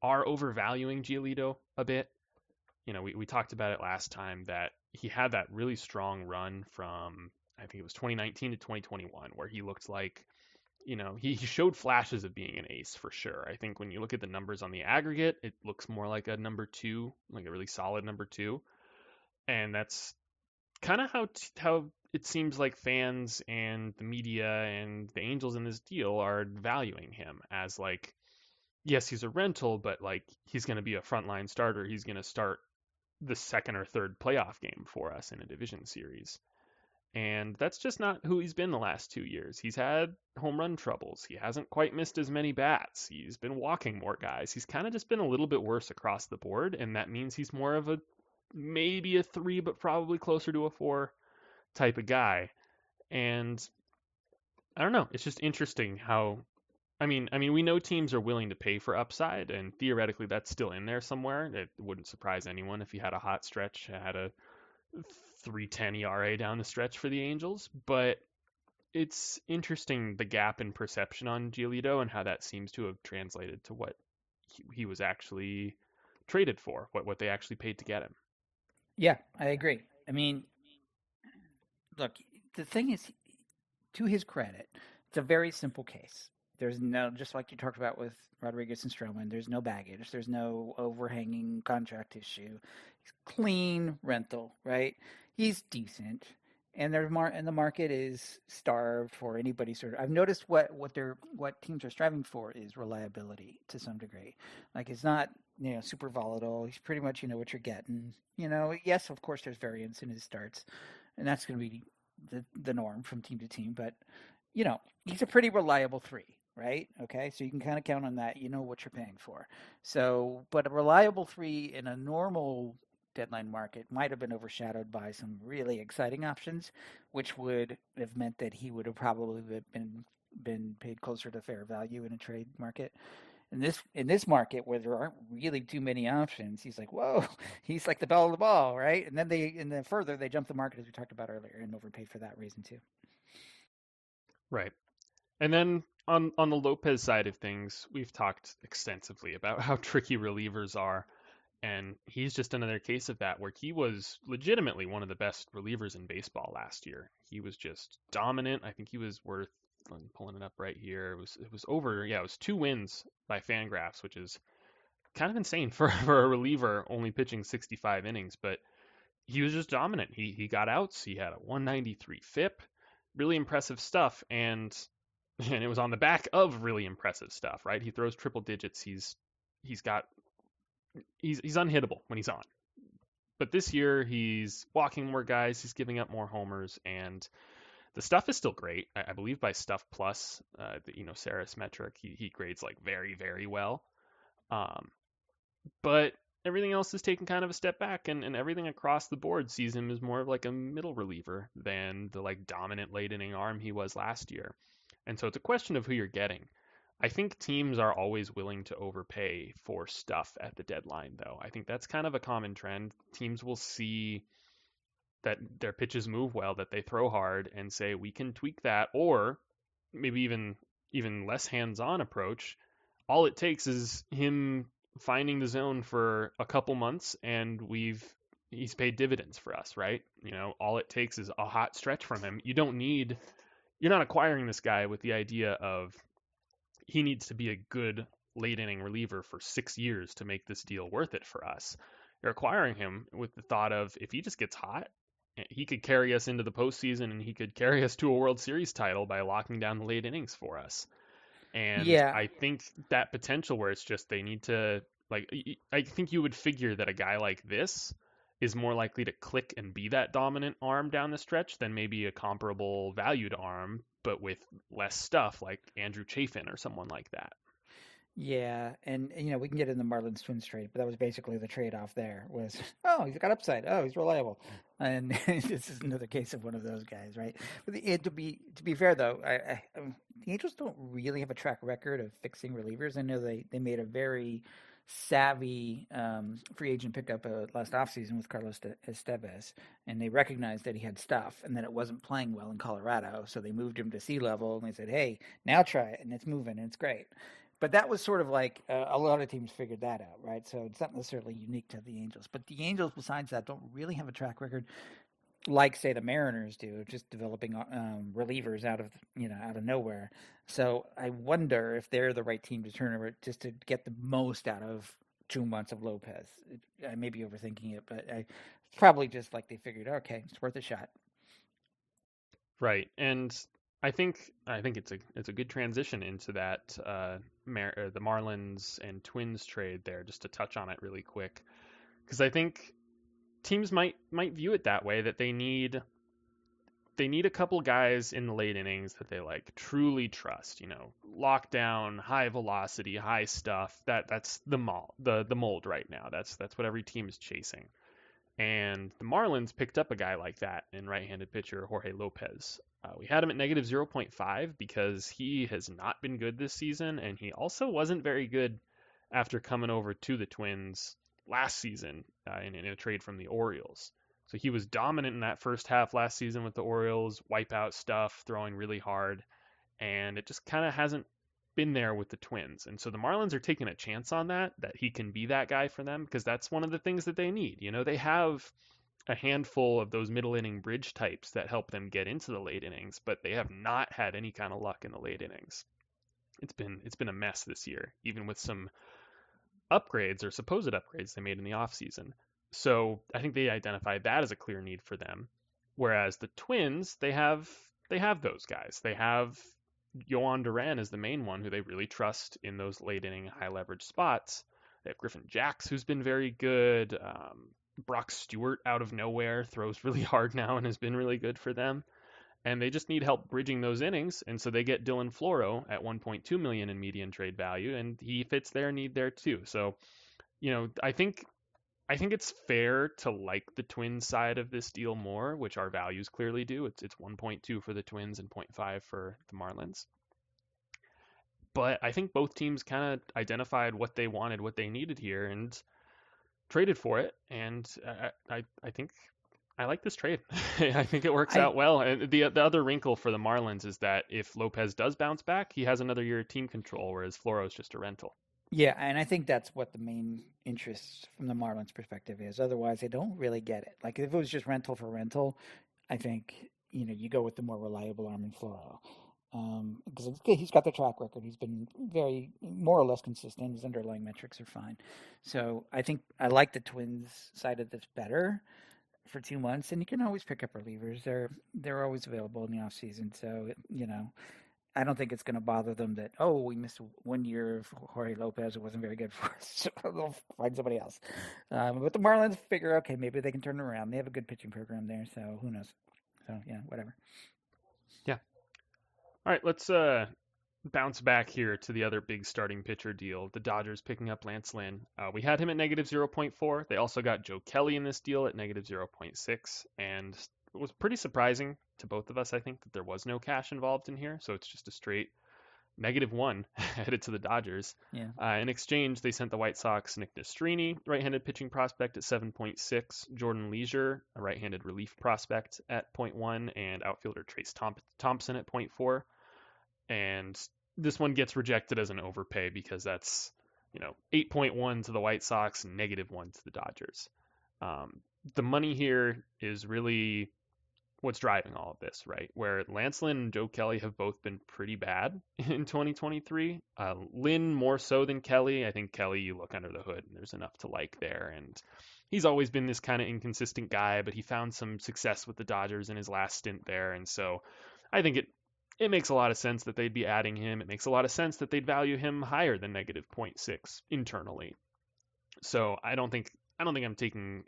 are overvaluing Giolito a bit. You know, we, we talked about it last time that he had that really strong run from I think it was 2019 to 2021 where he looked like you know, he, showed flashes of being an ace for sure. I think when you look at the numbers on the aggregate, it looks more like a number two, like a really solid number two. And that's kind of how t- how it seems like fans and the media and the Angels in this deal are valuing him as like, yes, he's a rental, but like he's going to be a frontline starter. He's going to start the second or third playoff game for us in a division series. And that's just not who he's been the last two years. He's had home run troubles. He hasn't quite missed as many bats. He's been walking more guys. He's kind of just been a little bit worse across the board, and that means he's more of a maybe a three, but probably closer to a four type of guy. And I don't know. It's just interesting how. I mean, I mean, we know teams are willing to pay for upside, and theoretically, that's still in there somewhere. It wouldn't surprise anyone if he had a hot stretch, had a 310 ERA down the stretch for the Angels, but it's interesting the gap in perception on Giolito and how that seems to have translated to what he, was actually traded for, what what they actually paid to get him. Yeah, I agree. I mean, look, the thing is, to his credit, it's a very simple case. There's no, just like you talked about with Rodriguez and Stroman, there's no baggage. There's no overhanging contract issue. He's clean rental, right? He's decent and there's and the market is starved for anybody sort of i've noticed what what they're what teams are striving for is reliability to some degree like it's not you know super volatile he's pretty much you know what you're getting you know yes of course there's variance in his starts and that's going to be the the norm from team to team but you know he's a pretty reliable three right? Okay, so you can kind of count on that. You know what you're paying for. So, but a reliable three in a normal deadline market might have been overshadowed by some really exciting options, which would have meant that he would have probably been been paid closer to fair value in a trade market. In this in this market where there aren't really too many options, he's like, whoa, he's like the belle of the ball, right? And then they and then further they jump the market as we talked about earlier and overpaid for that reason too. Right. And then on on the Lopez side of things, we've talked extensively about how tricky relievers are. And he's just another case of that where he was legitimately one of the best relievers in baseball last year. He was just dominant. I think he was worth I'm pulling it up right here. It was it was over. Yeah, it was two wins by Fangraphs, which is kind of insane for for a reliever only pitching 65 innings. But he was just dominant. He he got outs. He had a 193 FIP. Really impressive stuff. And and it was on the back of really impressive stuff, right? He throws triple digits. He's he's got he's he's unhittable when he's on. But this year he's walking more guys, he's giving up more homers, and the stuff is still great. I, I believe by Stuff Plus, uh, the you know Sarris metric, he he grades like very very well. Um, but everything else is taking kind of a step back, and, and everything across the board sees him as more of like a middle reliever than the like dominant late inning arm he was last year. And so it's a question of who you're getting. I think teams are always willing to overpay for stuff at the deadline, though. I think that's kind of a common trend. Teams will see that their pitches move well, that they throw hard, and say we can tweak that, or maybe even even less hands-on approach. All it takes is him finding the zone for a couple months, and we've he's paid dividends for us, right? You know, all it takes is a hot stretch from him. You don't need you're not acquiring this guy with the idea of he needs to be a good late inning reliever for six years to make this deal worth it for us. You're acquiring him with the thought of if he just gets hot, he could carry us into the postseason and he could carry us to a World Series title by locking down the late innings for us. And yeah. I think that potential where it's just they need to like I think you would figure that a guy like this is more likely to click and be that dominant arm down the stretch than maybe a comparable valued arm, but with less stuff like Andrew Chafin or someone like that. Yeah, and you know we can get in the Marlins Twins trade, but that was basically the trade off. There was oh he's got upside, oh he's reliable, and this is another case of one of those guys, right? But the, to be to be fair though, I, I, um, the Angels don't really have a track record of fixing relievers. I know they they made a very savvy um, free agent pickup uh, last offseason with Carlos Estevez, and they recognized that he had stuff and that it wasn't playing well in Colorado. So they moved him to sea level and they said, hey, now try it, and it's moving, and it's great. But that was sort of like uh, a lot of teams figured that out, right? So it's not necessarily unique to the Angels. But the Angels, besides that, don't really have a track record like say the Mariners do, just developing um, relievers out of you know out of nowhere. So I wonder if they're the right team to turn over just to get the most out of two months of Lopez. I may be overthinking it, but I, probably just like they figured, okay, it's worth a shot. Right, and I think I think it's a it's a good transition into that uh, Mar- the Marlins and Twins trade there. Just to touch on it really quick, because I think teams might might view it that way that they need they need a couple guys in the late innings that they like truly trust, you know, lockdown, high velocity, high stuff. That that's the mold, the the mold right now. That's that's what every team is chasing. And the Marlins picked up a guy like that in right-handed pitcher Jorge Lopez. Uh, we had him at negative 0.5 because he has not been good this season, and he also wasn't very good after coming over to the Twins last season uh, in, in, a trade from the Orioles. So he was dominant in that first half last season with the Orioles, wipeout stuff, throwing really hard, and it just kind of hasn't been there with the Twins. And so the Marlins are taking a chance on that, that he can be that guy for them, because that's one of the things that they need. You know, they have a handful of those middle inning bridge types that help them get into the late innings, but they have not had any kind of luck in the late innings. It's been it's been a mess this year, even with some upgrades or supposed upgrades they made in the offseason. So I think they identify that as a clear need for them. Whereas the Twins, they have they have those guys. They have Jhoan Duran is the main one who they really trust in those late inning high leverage spots. They have Griffin Jax who's been very good. Um, Brock Stewart out of nowhere throws really hard now and has been really good for them. And they just need help bridging those innings, and so they get Dylan Floro at 1.2 million in median trade value, and he fits their need there too. So, you know, I think I think it's fair to like the Twins side of this deal more, which our values clearly do. It's it's 1.2 for the Twins and 0.5 for the Marlins. But I think both teams kind of identified what they wanted, what they needed here, and traded for it. And I I, I think I like this trade. I think it works I, out well. And the the other wrinkle for the Marlins is that if Lopez does bounce back, he has another year of team control, whereas Floro is just a rental. Yeah, and I think that's what the main interest from the Marlins' perspective is. Otherwise, they don't really get it. Like if it was just rental for rental, I think you know you go with the more reliable arm in Floro because um, he's got the track record. He's been very more or less consistent. His underlying metrics are fine. So I think I like the Twins side of this better for two months, and you can always pick up relievers. They're they're always available in the off season. So you know, I don't think it's going to bother them that oh we missed one year of Jorge Lopez. It wasn't very good for us. So they'll find somebody else. Um, but the Marlins figure okay maybe they can turn around. They have a good pitching program there, so who knows? So yeah, whatever. Yeah. All right, let's uh bounce back here to the other big starting pitcher deal. The Dodgers picking up Lance Lynn. Uh, we had him at negative 0.4. They also got Joe Kelly in this deal at negative 0.6. And it was pretty surprising to both of us, I think, that there was no cash involved in here. So it's just a straight negative one headed to the Dodgers. Yeah. Uh, in exchange, they sent the White Sox Nick Nastrini, right-handed pitching prospect at 7.6, Jordan Leasure, a right-handed relief prospect at 0.1, and outfielder Trayce Thompson at 0.4. And this one gets rejected as an overpay because that's you know 8.1 to the White Sox, negative one to the Dodgers. Um, the money here is really what's driving all of this, right? Where Lance Lynn and Joe Kelly have both been pretty bad in 2023. Uh, Lynn more so than Kelly. I think Kelly, you look under the hood and there's enough to like there. And he's always been this kind of inconsistent guy, but he found some success with the Dodgers in his last stint there. And so I think it it makes a lot of sense that they'd be adding him. It makes a lot of sense that they'd value him higher than negative 0.6 internally. So I don't think I don't think I'm taking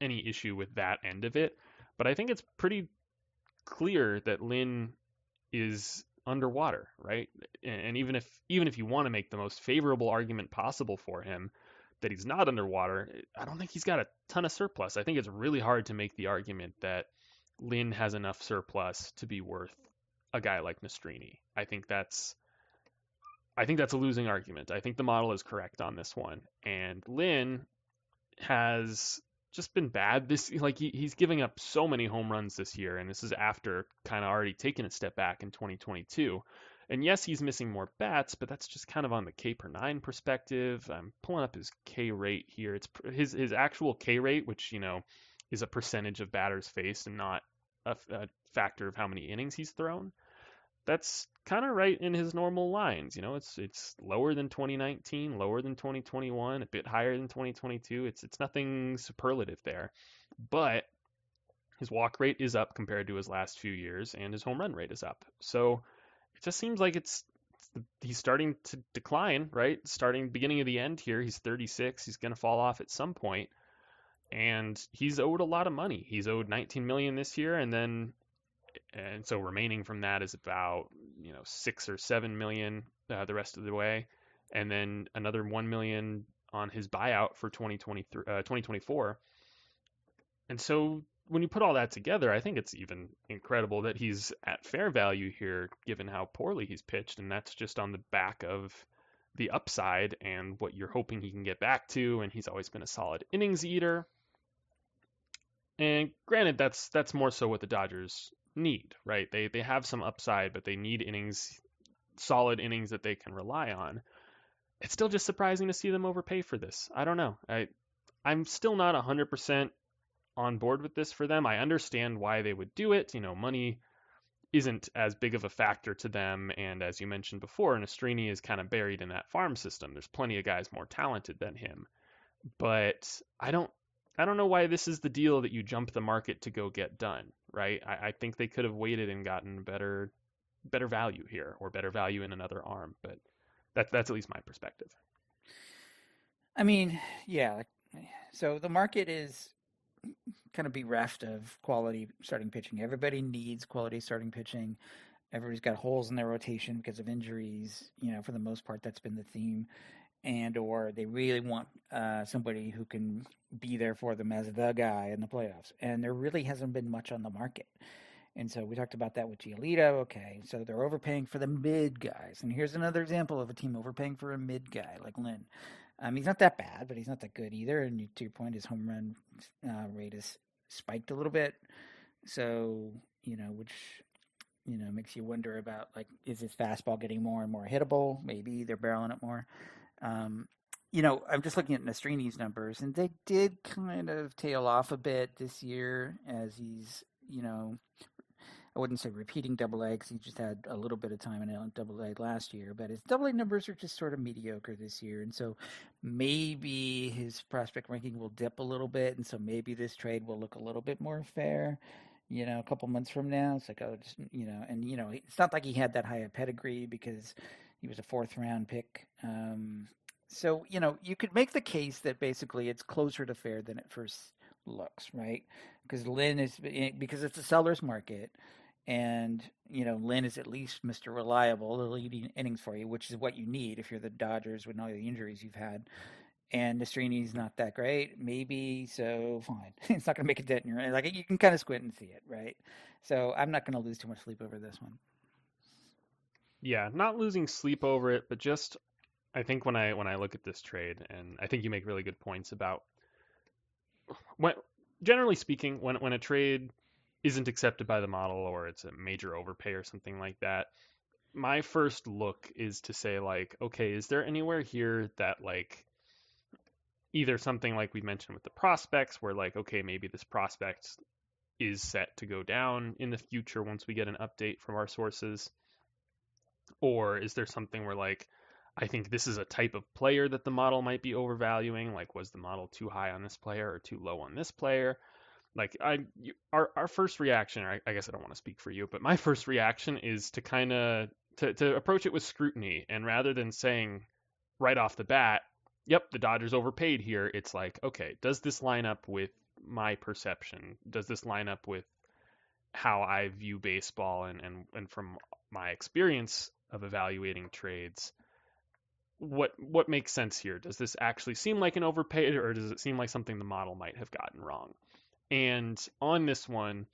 any issue with that end of it, but I think it's pretty clear that Lynn is underwater, right? And even if even if you want to make the most favorable argument possible for him that he's not underwater, I don't think he's got a ton of surplus. I think it's really hard to make the argument that Lynn has enough surplus to be worth a guy like Nastrini. I think that's I think that's a losing argument. I think the model is correct on this one. And Lynn has just been bad this like he, he's giving up so many home runs this year and this is after kind of already taking a step back in 2022 and yes he's missing more bats but that's just kind of on the k per 9 perspective i'm pulling up his k rate here it's his his actual k rate which you know is a percentage of batters faced and not a, a factor of how many innings he's thrown, that's kind of right in his normal lines. You know, it's it's lower than 2019, lower than 2021, a bit higher than 2022. It's it's nothing superlative there, but his walk rate is up compared to his last few years, and his home run rate is up. So it just seems like it's he's starting to decline, right? Starting beginning of the end here. He's 36. He's going to fall off at some point and he's owed a lot of money. He's owed 19 million this year, and then and so remaining from that is about you know six or seven million uh, the rest of the way, and then another one million on his buyout for 2023 uh, 2024. And so when you put all that together, I think it's even incredible that he's at fair value here, given how poorly he's pitched, and that's just on the back of the upside and what you're hoping he can get back to. And he's always been a solid innings eater. And granted, that's that's more so what the Dodgers need, right? They they have some upside, but they need innings, solid innings that they can rely on. It's still just surprising to see them overpay for this. I don't know. I I'm still not 100% on board with this for them. I understand why they would do it. You know, money isn't as big of a factor to them. And as you mentioned before, Nastrini is kind of buried in that farm system. There's plenty of guys more talented than him. But I don't I don't know why this is the deal that you jump the market to go get done, right? I, I think they could have waited and gotten better better value here or better value in another arm, but that's that's at least my perspective. I mean, yeah. So the market is kind of bereft of quality starting pitching. Everybody needs quality starting pitching. Everybody's got holes in their rotation because of injuries. You know, for the most part, that's been the theme. And or they really want uh, somebody who can be there for them as the guy in the playoffs. And there really hasn't been much on the market. And so we talked about that with Giolito. Okay, so they're overpaying for the mid guys. And here's another example of a team overpaying for a mid guy like Lynn. Um, he's not that bad, but he's not that good either. And to your point, his home run uh, rate has spiked a little bit. So you know, which you know makes you wonder about like, is his fastball getting more and more hittable? Maybe they're barreling it more. Um, you know, I'm just looking at Nastrini's numbers, and they did kind of tail off a bit this year as he's, you know, I wouldn't say repeating double A because he just had a little bit of time in a double A last year, but his double A numbers are just sort of mediocre this year. And so maybe his prospect ranking will dip a little bit. And so maybe this trade will look a little bit more fair, you know, a couple months from now. It's like, oh, just, you know, and, you know, it's not like he had that high a pedigree because he was a fourth round pick. Um, so, you know, you could make the case that basically it's closer to fair than it first looks, right? Because Lynn is, eh, because it's a seller's market and you know Lynn is at least Mr. Reliable, the leading innings for you, which is what you need if you're the Dodgers with all the injuries you've had. And Nastrini's not that great, maybe so fine. it's not going to make a dent in your like you can kind of squint and see it, right? So I'm not going to lose too much sleep over this one. Yeah, not losing sleep over it, but just I think when I when I look at this trade, and I think you make really good points about when generally speaking, when when a trade isn't accepted by the model or it's a major overpay or something like that, my first look is to say like, okay, is there anywhere here that like either something like we mentioned with the prospects where like, okay, maybe this prospect is set to go down in the future once we get an update from our sources? Or is there something where like I think this is a type of player that the model might be overvaluing. Like, was the model too high on this player or too low on this player? like I our our first reaction, I, I guess I don't want to speak for you, but my first reaction is to kind of to to approach it with scrutiny, and rather than saying right off the bat, "Yep, the Dodgers overpaid here," it's like, okay, does this line up with my perception? Does this line up with how I view baseball and and and from my experience of evaluating trades? what what makes sense here? Does this actually seem like an overpay, or does it seem like something the model might have gotten wrong? And on this one,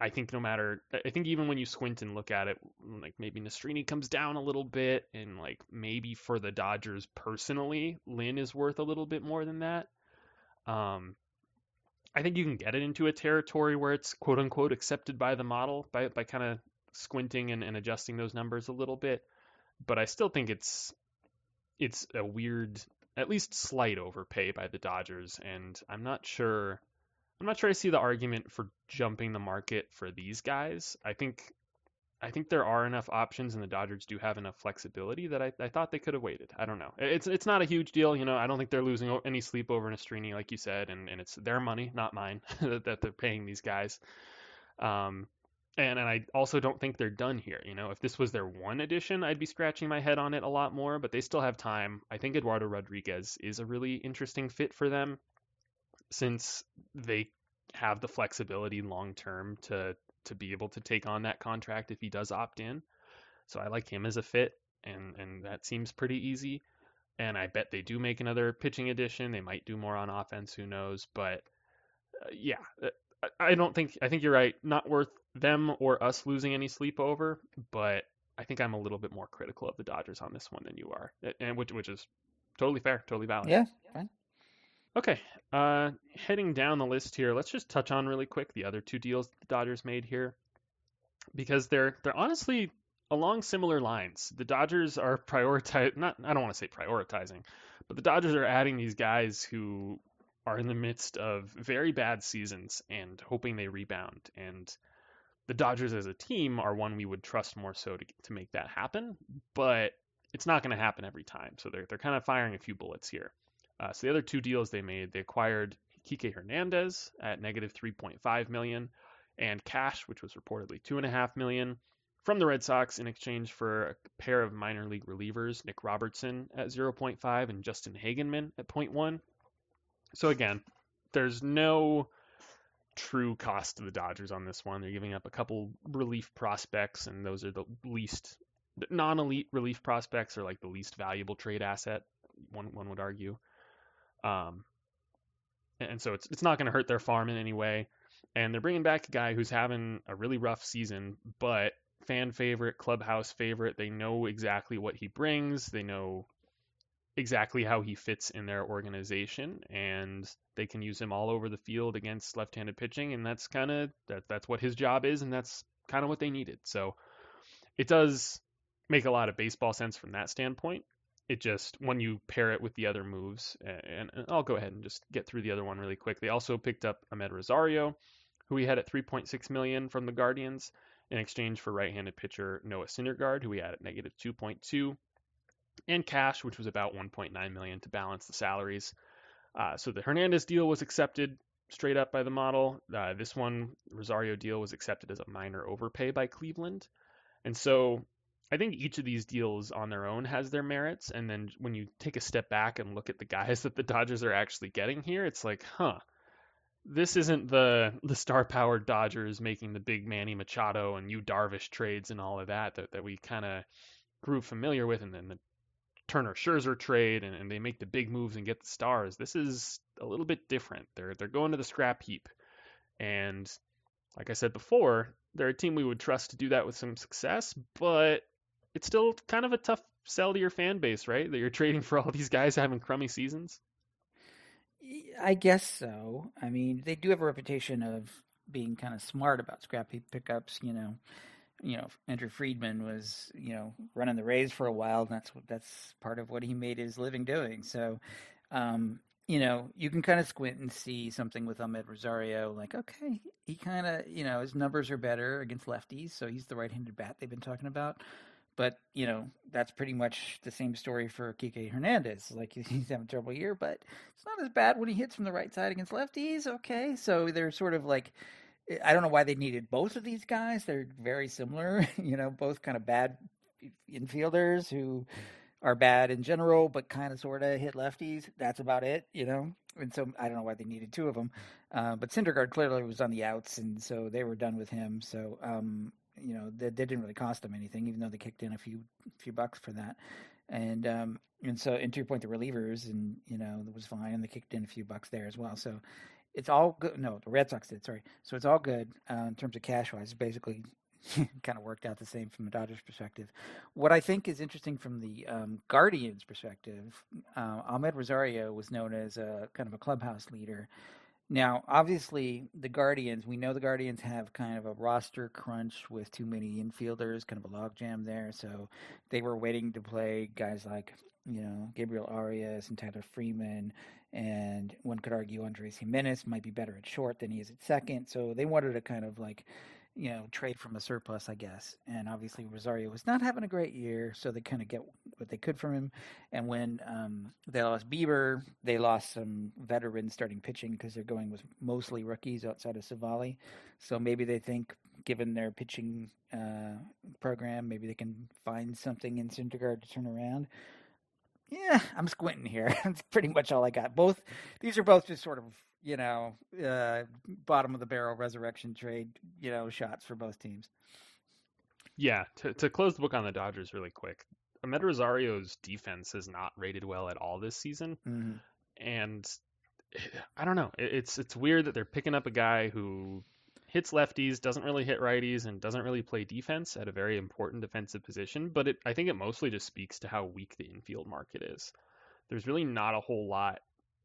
I think no matter, I think even when you squint and look at it, like maybe Nastrini comes down a little bit, and like maybe for the Dodgers personally, Lynn is worth a little bit more than that. Um, I think you can get it into a territory where it's quote unquote accepted by the model by by kind of squinting and, and adjusting those numbers a little bit. But I still think it's it's a weird, at least slight overpay by the Dodgers, and I'm not sure I'm not sure I see the argument for jumping the market for these guys. I think I think there are enough options, and the Dodgers do have enough flexibility that I, I thought they could have waited. I don't know. It's it's not a huge deal, you know. I don't think they're losing any sleep over Nastrini, like you said, and, and it's their money, not mine, that, that they're paying these guys. Um, and and I also don't think they're done here. You know, if this was their one edition, I'd be scratching my head on it a lot more. But they still have time. I think Eduardo Rodriguez is a really interesting fit for them since they have the flexibility long term to to be able to take on that contract if he does opt in. So I like him as a fit, and and that seems pretty easy. And I bet they do make another pitching addition. They might do more on offense. Who knows? But uh, yeah, uh, I don't think I think you're right. Not worth them or us losing any sleep over. But I think I'm a little bit more critical of the Dodgers on this one than you are, and which which is totally fair, totally valid. Yeah, fine. Okay, uh, heading down the list here, let's just touch on really quick the other two deals the Dodgers made here, because they're they're honestly along similar lines. The Dodgers are prioritize not I don't want to say prioritizing, but the Dodgers are adding these guys who are in the midst of very bad seasons and hoping they rebound. And the Dodgers as a team are one we would trust more so to to make that happen, but it's not going to happen every time. So they're they're kind of firing a few bullets here. Uh, so the other two deals they made, they acquired Kike Hernandez at negative 3.5 million, and cash, which was reportedly two and a half million, from the Red Sox in exchange for a pair of minor league relievers, Nick Robertson at 0.5 and Justin Hagenman at 0.1. So again, there's no true cost to the Dodgers on this one. They're giving up a couple relief prospects, and those are the least non-elite relief prospects are like the least valuable trade asset. One one would argue. Um, and so it's it's not going to hurt their farm in any way. And they're bringing back a guy who's having a really rough season, but fan favorite, clubhouse favorite. They know exactly what he brings. They know exactly how he fits in their organization, and they can use him all over the field against left-handed pitching. And that's kind of that that's what his job is, and that's kind of what they needed. So it does make a lot of baseball sense from that standpoint. It just when you pair it with the other moves, and, and I'll go ahead and just get through the other one really quick. They also picked up Amed Rosario, who we had at 3.6 million from the Guardians in exchange for right-handed pitcher Noah Syndergaard, who we had at negative 2.2, and cash, which was about 1.9 million to balance the salaries. Uh, so the Hernandez deal was accepted straight up by the model. Uh, this one, Rosario deal, was accepted as a minor overpay by Cleveland, and so I think each of these deals on their own has their merits, and then when you take a step back and look at the guys that the Dodgers are actually getting here, it's like, huh, this isn't the the star powered Dodgers making the big Manny Machado and Yu Darvish trades and all of that that, that we kind of grew familiar with, and then the Turner Scherzer trade, and, and they make the big moves and get the stars. This is a little bit different. They're they're going to the scrap heap, and like I said before, they're a team we would trust to do that with some success, but it's still kind of a tough sell to your fan base, right? That you're trading for all these guys having crummy seasons. I guess so. I mean, they do have a reputation of being kind of smart about scrappy pickups. You know, you know, Andrew Friedman was you know running the Rays for a while, and that's that's part of what he made his living doing. So, um, you know, you can kind of squint and see something with Amed Rosario. Like, okay, he kind of you know his numbers are better against lefties, so he's the right-handed bat they've been talking about. But you know that's pretty much the same story for Kike Hernandez. Like he's having a terrible year, but it's not as bad when he hits from the right side against lefties. Okay, so they're sort of like I don't know why they needed both of these guys. They're very similar, you know, both kind of bad infielders who are bad in general, but kind of sort of hit lefties. That's about it, you know. And so I don't know why they needed two of them. Uh, but Syndergaard clearly was on the outs, and so they were done with him. So um, you know, they, didn't really cost them anything, even though they kicked in a few few bucks for that. And um, and so, and to your point, the relievers, and you know, it was fine, and they kicked in a few bucks there as well. So it's all good. No, the Red Sox did. Sorry. So it's all good uh, in terms of cash wise. Basically, kind of worked out the same from the Dodgers' perspective. What I think is interesting from the um, Guardians' perspective, uh, Amed Rosario was known as a kind of a clubhouse leader now, obviously, the Guardians, we know the Guardians have kind of a roster crunch with too many infielders, kind of a logjam there. So they were waiting to play guys like, you know, Gabriel Arias and Tyler Freeman. And one could argue Andres Gimenez might be better at short than he is at second. So they wanted to kind of like you know, trade from a surplus, I guess. And obviously Rosario was not having a great year, so they kind of get what they could from him. And when um, they lost Bieber, they lost some veterans starting pitching because they're going with mostly rookies outside of Civale. So maybe they think, given their pitching uh, program, maybe they can find something in Syndergaard to turn around. Yeah, I'm squinting here. That's pretty much all I got. Both these are both just sort of you know, uh, bottom of the barrel resurrection trade, you know, shots for both teams. Yeah, to to close the book on the Dodgers really quick. Amed Rosario's defense is not rated well at all this season, mm-hmm. and I don't know. It's it's weird that they're picking up a guy who hits lefties, doesn't really hit righties, and doesn't really play defense at a very important defensive position. But it, I think it mostly just speaks to how weak the infield market is. There's really not a whole lot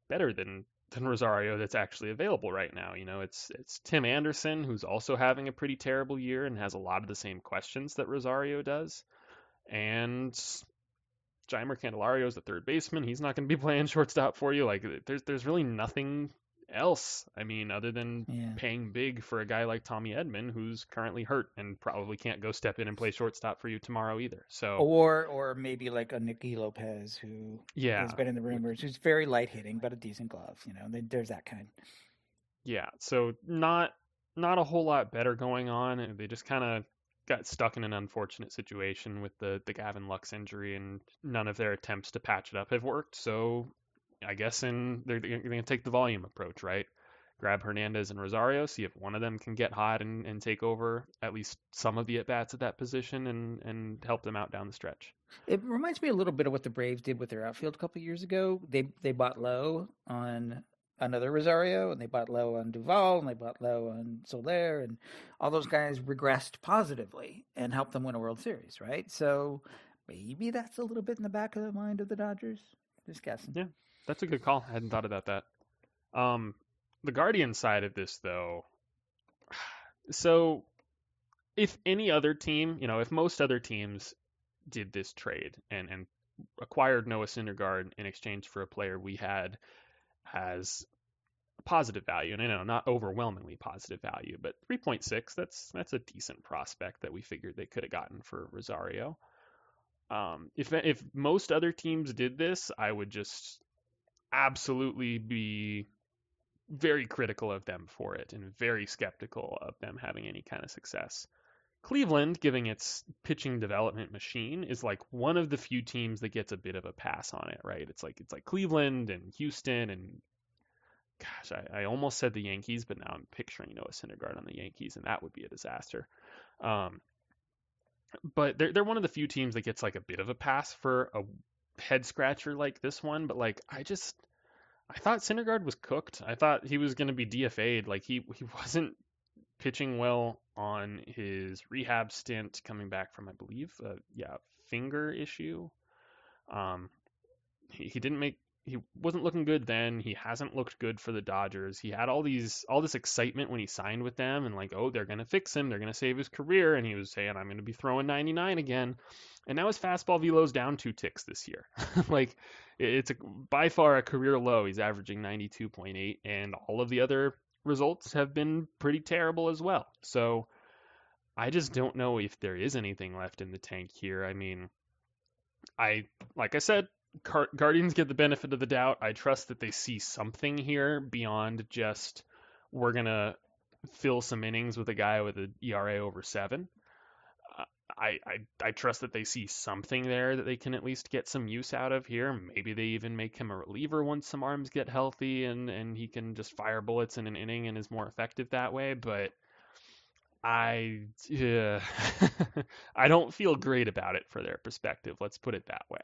better than than Rosario that's actually available right now. You know, it's it's Tim Anderson who's also having a pretty terrible year and has a lot of the same questions that Rosario does, and Jeimer Candelario is the third baseman. He's not going to be playing shortstop for you. Like there's there's really nothing else. I mean, other than yeah. paying big for a guy like Tommy Edman, who's currently hurt and probably can't go step in and play shortstop for you tomorrow either. So or or maybe like a Nicky Lopez who yeah has been in the rumors, who's very light hitting but a decent glove. You know, there's that kind. Yeah, so not not a whole lot better going on, they just kind of got stuck in an unfortunate situation with the the Gavin Lux injury, and none of their attempts to patch it up have worked. So I guess in they're, they're going to take the volume approach, right? grab Hernandez and Rosario, see if one of them can get hot and, and take over at least some of the at bats at that position and, and help them out down the stretch. It reminds me a little bit of what the Braves did with their outfield a couple years ago. They they bought low on another Rosario, and they bought low on Duvall, and they bought low on Soler, and all those guys regressed positively and helped them win a World Series, right? So maybe that's a little bit in the back of the mind of the Dodgers. Just guessing. Yeah, that's a good call. I hadn't thought about that. Um, the Guardian side of this, though, so if any other team, you know, if most other teams did this trade and and acquired Noah Syndergaard in exchange for a player we had as positive value, and I know not overwhelmingly positive value, but 3.6 that's that's a decent prospect that we figured they could have gotten for Rosario. Um, if if most other teams did this, I would just absolutely be very critical of them for it and very skeptical of them having any kind of success. Cleveland, giving its pitching development machine, is like one of the few teams that gets a bit of a pass on it, right? It's like it's like Cleveland and Houston and gosh, I, I almost said the Yankees, but now I'm picturing Noah Syndergaard on the Yankees, and that would be a disaster. Um, but they're they're one of the few teams that gets like a bit of a pass for a head scratcher like this one. But like I just I thought Syndergaard was cooked. I thought he was going to be DFA'd. Like he he wasn't pitching well on his rehab stint coming back from I believe yeah finger issue. Um, he, he didn't make he wasn't looking good then. He hasn't looked good for the Dodgers. He had all these all this excitement when he signed with them and like, oh, they're gonna fix him, they're gonna save his career, and he was saying, I'm gonna be throwing 99 again. And now his fastball velo's down two ticks this year. like it's a, by far a career low. He's averaging 92.8, and all of the other results have been pretty terrible as well. So I just don't know if there is anything left in the tank here. I mean, I like I said, Guardians get the benefit of the doubt. I trust that they see something here beyond just we're gonna fill some innings with a guy with an ERA over seven. Uh, I, I I trust that they see something there that they can at least get some use out of here. Maybe they even make him a reliever once some arms get healthy and and he can just fire bullets in an inning and is more effective that way. But I yeah, I don't feel great about it for their perspective. Let's put it that way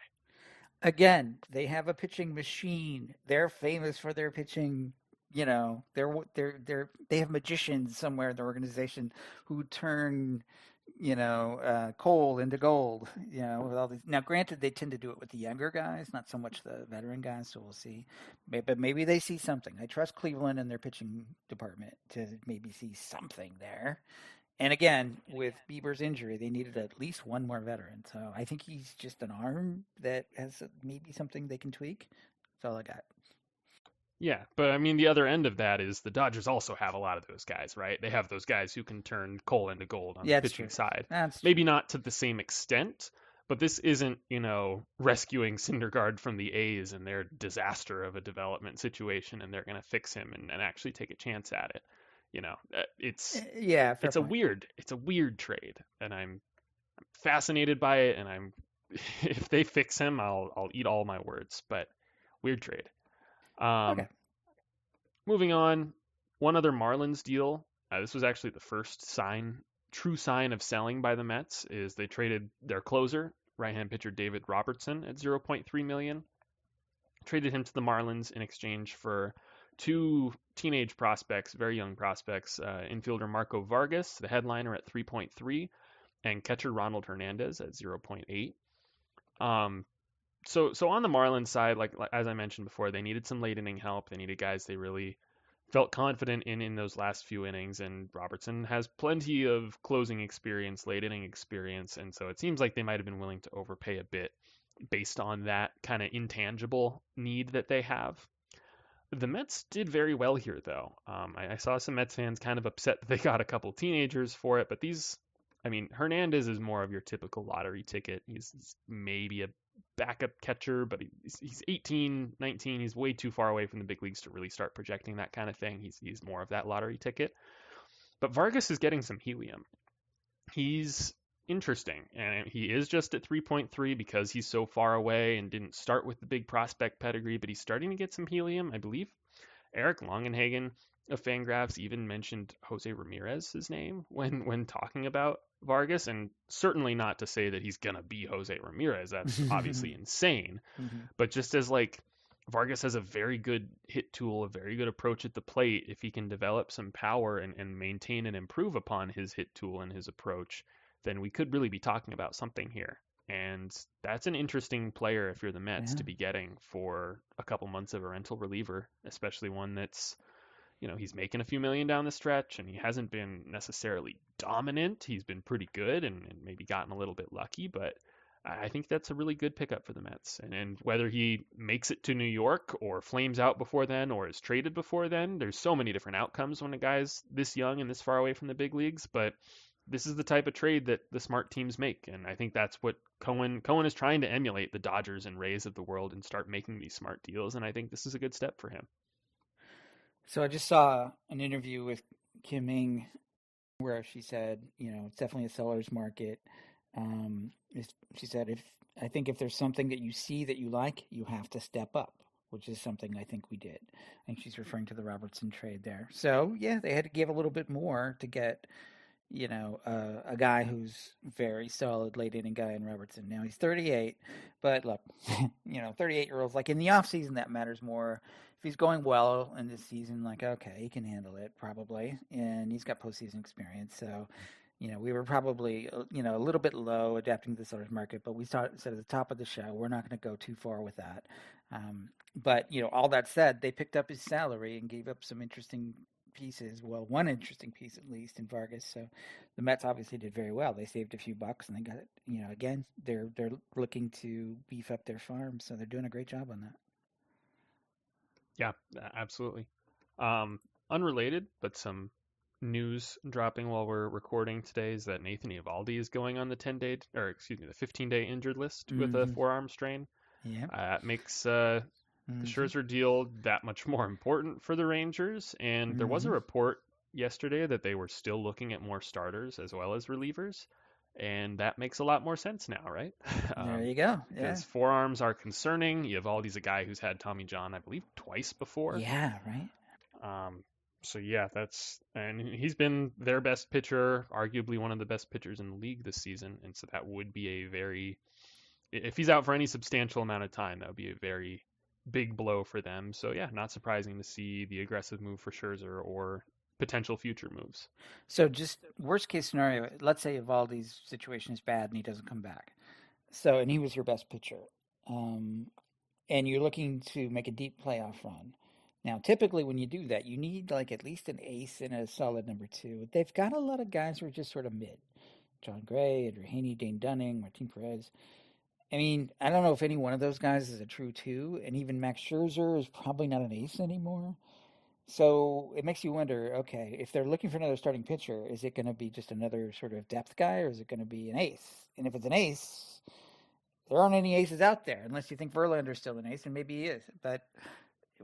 again, they have a pitching machine. They're famous for their pitching. You know, they're they're they're they have magicians somewhere in the organization who turn you know uh, coal into gold. You know, with all these. Now, granted, they tend to do it with the younger guys, not so much the veteran guys. So we'll see. But maybe they see something. I trust Cleveland and their pitching department to maybe see something there. And again, with Bieber's injury, they needed at least one more veteran. So I think he's just an arm that has maybe something they can tweak. That's all I got. Yeah, but I mean, the other end of that is the Dodgers also have a lot of those guys, right? They have those guys who can turn coal into gold on yeah, the pitching true. side. That's maybe true. not to the same extent, but this isn't, you know, rescuing Syndergaard from the A's and their disaster of a development situation, and they're going to fix him and, and actually take a chance at it you know, uh, it's eh, yeah, it's point. a weird, it's a weird trade, and I'm, I'm fascinated by it, and I'm if they fix him, I'll I'll eat all my words, but weird trade. Um, okay. Moving on, one other Marlins deal. Uh, this was actually the first sign, true sign of selling by the Mets, is they traded their closer, right-hand pitcher David Robertson, at 0.3 million. Traded him to the Marlins in exchange for two teenage prospects, very young prospects, uh, infielder Marco Vargas, the headliner at 3.3, and catcher Ronald Hernandez at 0.8. Um, so so on the Marlins side, like, like, as I mentioned before, they needed some late inning help. They needed guys they really felt confident in in those last few innings, and Robertson has plenty of closing experience, late inning experience, and so it seems like they might have been willing to overpay a bit based on that kind of intangible need that they have. The Mets did very well here, though. Um, I, I, saw some Mets fans kind of upset that they got a couple teenagers for it, but these, I mean, Hernandez is more of your typical lottery ticket. He's, he's maybe a backup catcher, but he's, he's 18, 19. He's way too far away from the big leagues to really start projecting that kind of thing. He's, he's more of that lottery ticket. But Vargas is getting some helium. He's interesting. And he is just at 3.3 because he's so far away and didn't start with the big prospect pedigree, but he's starting to get some helium, I believe. Eric Longenhagen of Fangraphs even mentioned Jose Ramirez's name when when talking about Vargas, and certainly not to say that he's gonna be Jose Ramirez. That's obviously insane. Mm-hmm. But just as like Vargas has a very good hit tool, a very good approach at the plate. If he can develop some power and, and maintain and improve upon his hit tool and his approach, then we could really be talking about something here. And that's an interesting player if you're the Mets yeah. to be getting for a couple months of a rental reliever, especially one that's, you know, he's making a few million down the stretch and he hasn't been necessarily dominant. He's been pretty good and, and maybe gotten a little bit lucky, but I think that's a really good pickup for the Mets. And, and whether he makes it to New York or flames out before then or is traded before then, there's so many different outcomes when a guy's this young and this far away from the big leagues. But this is the type of trade that the smart teams make, and I think that's what Cohen Cohen is trying to emulate the Dodgers and Rays of the world and start making these smart deals. And I think this is a good step for him. So I just saw an interview with Kim Ng where she said, you know, it's definitely a seller's market. Um, she said, if I think if there's something that you see that you like, you have to step up, which is something I think we did. Think she's referring to the Robertson trade there. So yeah, they had to give a little bit more to get you know, uh, a guy who's very solid late inning guy in Robertson. Now he's 38, but look, you know, 38 year olds like in the off season that matters more. If he's going well in this season, like okay, he can handle it probably, and he's got postseason experience. So, you know, we were probably uh, you know a little bit low adapting to the sellers market, but we said at the top of the show we're not going to go too far with that. Um, but you know, all that said, they picked up his salary and gave up some interesting pieces. Well, one interesting piece at least in Vargas. So the Mets obviously did very well. They saved a few bucks and they got it. You know, again, they're they're looking to beef up their farm, so they're doing a great job on that. Yeah, absolutely. Um, unrelated, but some news dropping while we're recording today is that Nathan Eovaldi is going on the 10 day, or excuse me, the 15 day injured list mm-hmm. with a mm-hmm. forearm strain. Yeah. Uh, makes uh, mm-hmm. the Scherzer deal that much more important for the Rangers. And mm-hmm. there was a mm-hmm. report yesterday that they were still looking at more starters as well as relievers. And that makes a lot more sense now, right? Um, there you go. Yeah. Because forearms are concerning. You have all these a guy who's had Tommy John, I believe, twice before. Yeah, right. Um, so yeah, that's and he's been their best pitcher, arguably one of the best pitchers in the league this season, and so that would be a very if he's out for any substantial amount of time, that would be a very big blow for them. So yeah, not surprising to see the aggressive move for Scherzer or potential future moves. So just worst case scenario, let's say Eovaldi's situation is bad and he doesn't come back. So and he was your best pitcher, um, and you're looking to make a deep playoff run. Now, typically when you do that, you need like at least an ace and a solid number two. They've got a lot of guys who are just sort of mid. Jon Gray, Andrew Heaney, Dane Dunning, Martin Perez. I mean, I don't know if any one of those guys is a true two, and even Max Scherzer is probably not an ace anymore. So it makes you wonder, okay, if they're looking for another starting pitcher, is it going to be just another sort of depth guy, or is it going to be an ace? And if it's an ace, there aren't any aces out there, unless you think Verlander's still an ace, and maybe he is. But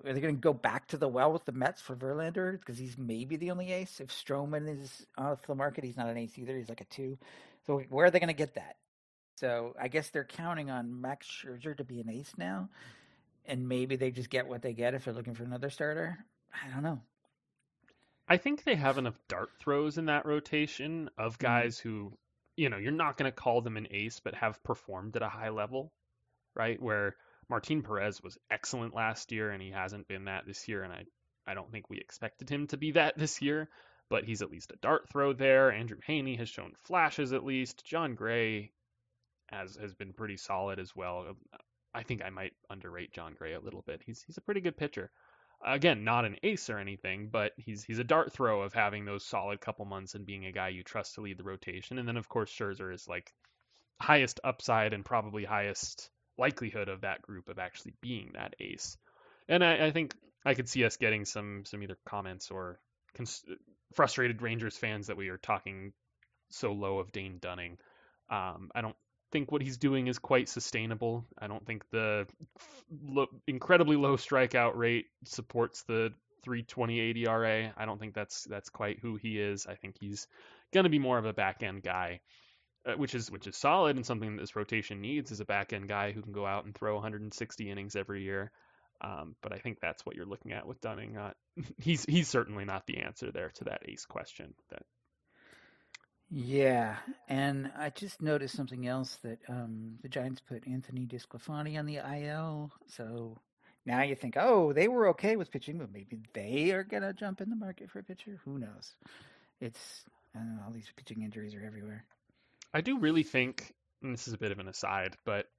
are they going to go back to the well with the Mets for Verlander because he's maybe the only ace? If Stroman is off the market, he's not an ace either. He's like a two. So where are they going to get that? So I guess they're counting on Max Scherzer to be an ace now, and maybe they just get what they get if they're looking for another starter. I don't know. I think they have enough dart throws in that rotation of mm-hmm. guys mm-hmm. who, you know, you're not going to call them an ace, but have performed at a high level, right? Where Martin Perez was excellent last year, and he hasn't been that this year, and I, I don't think we expected him to be that this year. But he's at least a dart throw there. Andrew Heaney has shown flashes at least. Jon Gray has has been pretty solid as well. I think I might underrate Jon Gray a little bit. He's he's a pretty good pitcher. Again, not an ace or anything, but he's he's a dart throw of having those solid couple months and being a guy you trust to lead the rotation. And then of course Scherzer is like highest upside and probably highest likelihood of that group of actually being that ace. And I, I think I could see us getting some some either comments or cons- frustrated Rangers fans that we are talking so low of Dane Dunning. Um, I don't think what he's doing is quite sustainable. I don't think the lo- incredibly low strikeout rate supports the 328 ERA. I don't think that's that's quite who he is. I think he's going to be more of a back end guy, uh, which is which is solid and something that this rotation needs is a back end guy who can go out and throw 160 innings every year. Um, but I think that's what you're looking at with Dunning. Not he's he's certainly not the answer there to that ace question. That yeah, and I just noticed something else that um, the Giants put Anthony DeSclafani on the IL. So now you think, oh, they were okay with pitching, but maybe they are gonna jump in the market for a pitcher. Who knows? It's I don't know. All these pitching injuries are everywhere. I do really think, and this is a bit of an aside, but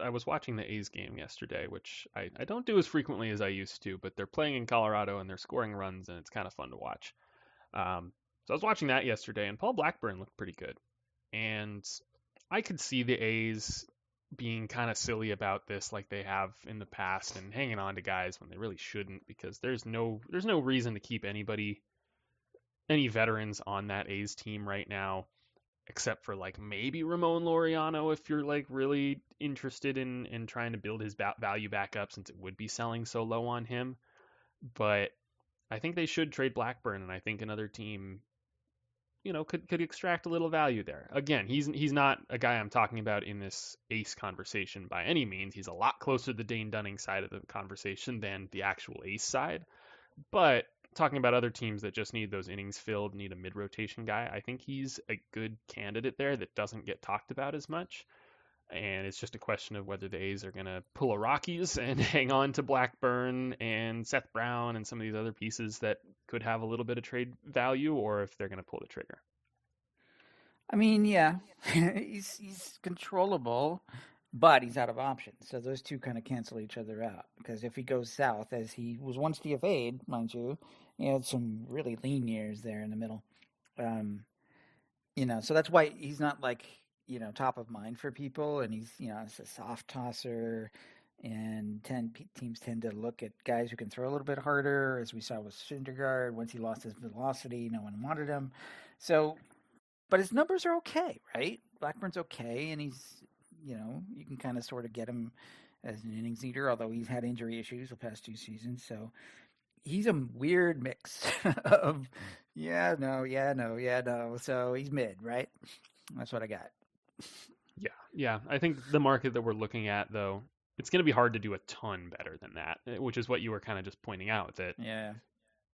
I was watching the A's game yesterday, which I, I don't do as frequently as I used to, but they're playing in Colorado and they're scoring runs, and it's kind of fun to watch. Um, so I was watching that yesterday, and Paul Blackburn looked pretty good. And I could see the A's being kind of silly about this like they have in the past and hanging on to guys when they really shouldn't because there's no there's no reason to keep anybody any veterans on that A's team right now except for like maybe Ramon Laureano if you're like really interested in in trying to build his value back up since it would be selling so low on him but I think they should trade Blackburn and I think another team you know could could extract a little value there. Again, he's he's not a guy I'm talking about in this ace conversation by any means. He's a lot closer to the Dane Dunning side of the conversation than the actual ace side. But talking about other teams that just need those innings filled, need a mid rotation guy, I think he's a good candidate there that doesn't get talked about as much. And it's just a question of whether the A's are going to pull a Rockies and hang on to Blackburn and Seth Brown and some of these other pieces that could have a little bit of trade value, or if they're going to pull the trigger. I mean, yeah, he's he's controllable, but he's out of options. So those two kind of cancel each other out. Because if he goes south, as he was once DFA'd, mind you, he had some really lean years there in the middle. Um, you know, so that's why he's not like you know top of mind for people, and he's you know it's a soft tosser. And ten teams tend to look at guys who can throw a little bit harder, as we saw with Syndergaard. Once he lost his velocity, no one wanted him. So, but his numbers are okay, right? Blackburn's okay, and he's you know you can kind of sort of get him as an innings eater, although he's had injury issues the past two seasons. So he's a weird mix of yeah, no, yeah, no, yeah, no. So he's mid, right? That's what I got. Yeah, yeah. I think the market that we're looking at, though, it's going to be hard to do a ton better than that, eh, which is what you were kind of just pointing out. That yeah,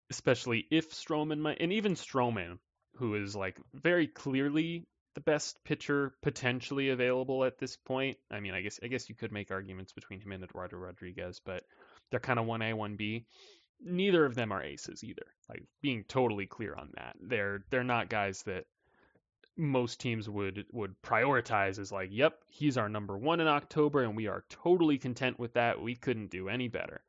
especially if Stroman might, and even Stroman, who is like very clearly the best pitcher potentially available at this point. I mean, I guess I guess you could make arguments between him and Eduardo Rodriguez, but they're kind of one A, one B neither of them are aces either. Like being totally clear on that. They're they're not guys that most teams would would prioritize is like, yep, he's our number one in October, and we are totally content with that. We couldn't do any better.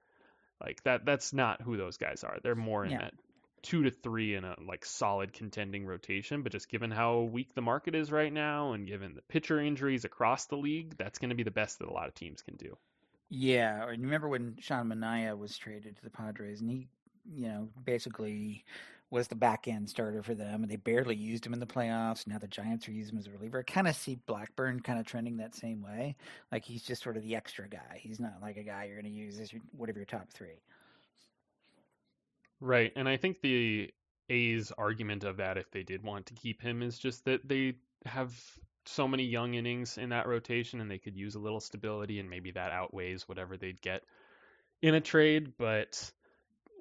Like that. That's not who those guys are. They're more in yeah. that two to three in a like solid contending rotation. But just given how weak the market is right now, and given the pitcher injuries across the league, that's going to be the best that a lot of teams can do. Yeah, and you remember when Sean Manaea was traded to the Padres, and he, you know, basically was the back end starter for them, and they barely used him in the playoffs. Now the Giants are using him as a reliever. I kind of see Blackburn kind of trending that same way. Like he's just sort of the extra guy. He's not like a guy you're going to use as your, whatever your top three. Right, and I think the A's argument of that, if they did want to keep him, is just that they have so many young innings in that rotation and they could use a little stability and maybe that outweighs whatever they'd get in a trade but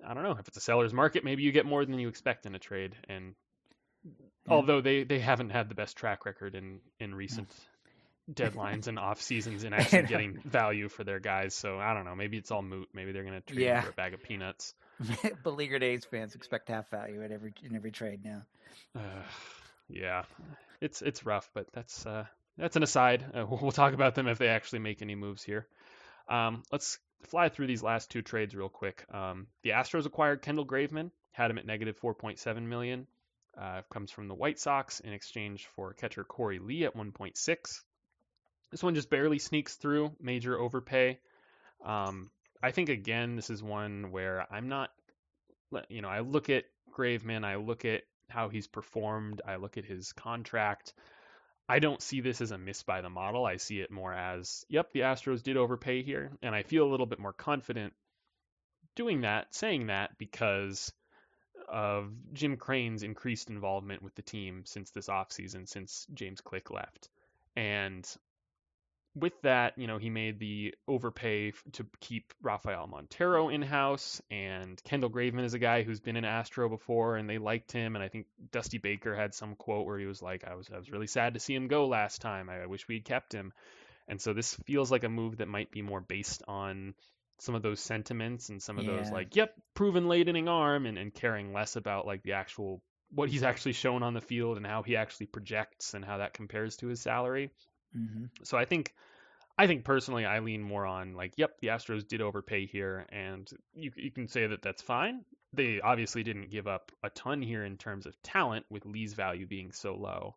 i don't know if it's a seller's market maybe you get more than you expect in a trade and yeah. although they they haven't had the best track record in in recent deadlines and off seasons in actually getting value for their guys so i don't know maybe it's all moot maybe they're going to trade yeah. for a bag of peanuts beleaguered A's fans expect half value at every in every trade now uh, yeah it's it's rough, but that's uh, that's an aside. Uh, we'll talk about them if they actually make any moves here. Um, let's fly through these last two trades real quick. Um, the Astros acquired Kendall Graveman, had him at negative 4.7 million. Uh, comes from the White Sox in exchange for catcher Corey Lee at 1.6. This one just barely sneaks through, major overpay. Um, I think again, this is one where I'm not, you know, I look at Graveman, I look at how he's performed, I look at his contract. I don't see this as a miss by the model. I see it more as, yep, the Astros did overpay here. And I feel a little bit more confident doing that, saying that, because of Jim Crane's increased involvement with the team since this offseason, since James Click left. And with that, you know, he made the overpay to keep Rafael Montero in house, and Kendall Graveman is a guy who's been in Astro before, and they liked him. And I think Dusty Baker had some quote where he was like, "I was I was really sad to see him go last time. I, I wish we'd kept him." And so this feels like a move that might be more based on some of those sentiments and some of yeah. those like, "Yep, proven late inning arm," and, and caring less about like the actual what he's actually shown on the field and how he actually projects and how that compares to his salary. Mm-hmm. So I think I think personally I lean more on like, yep, the Astros did overpay here, and you you can say that that's fine. They obviously didn't give up a ton here in terms of talent, with Lee's value being so low.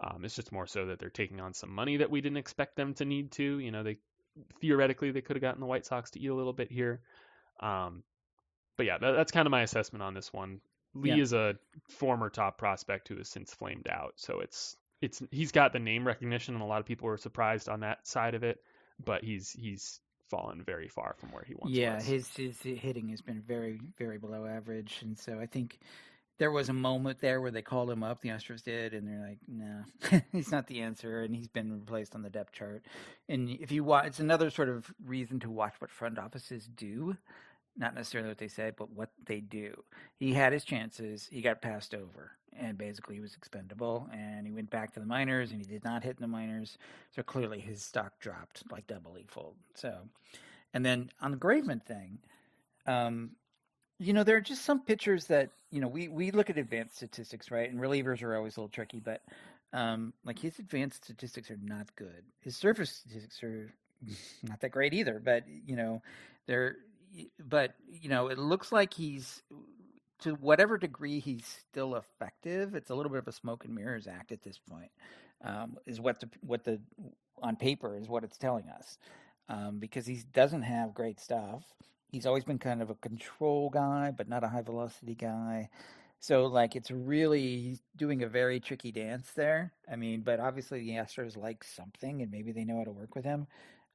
Um, it's just more so that they're taking on some money that we didn't expect them to need to. You know, they theoretically they could have gotten the White Sox to eat a little bit here. Um, but yeah, that, that's kind of my assessment on this one. Lee yeah. is a former top prospect who has since flamed out, so it's it's he's got the name recognition, and a lot of people were surprised on that side of it. But he's he's fallen very far from where he once yeah, was. Yeah, his his hitting has been very very below average, and so I think there was a moment there where they called him up, the Astros did, and they're like, "No, he's not the answer," and he's been replaced on the depth chart. And if you watch, it's another sort of reason to watch what front offices do not necessarily what they say, but what they do. He had his chances. He got passed over, and basically he was expendable. And he went back to the minors, and he did not hit in the minors. So clearly his stock dropped like doubly fold. So, and then on the Graveman thing, um, you know, there are just some pitchers that you know we we look at advanced statistics, right? And relievers are always a little tricky, but um, like his advanced statistics are not good. His surface statistics are not that great either. But you know, they're but you know, it looks like he's to whatever degree he's still effective. It's a little bit of a smoke and mirrors act at this point. Um, is what the what the on paper is what it's telling us um, because he doesn't have great stuff. He's always been kind of a control guy, but not a high velocity guy. So like it's really doing a very tricky dance there. I mean, but obviously the Astros like something, and maybe they know how to work with him.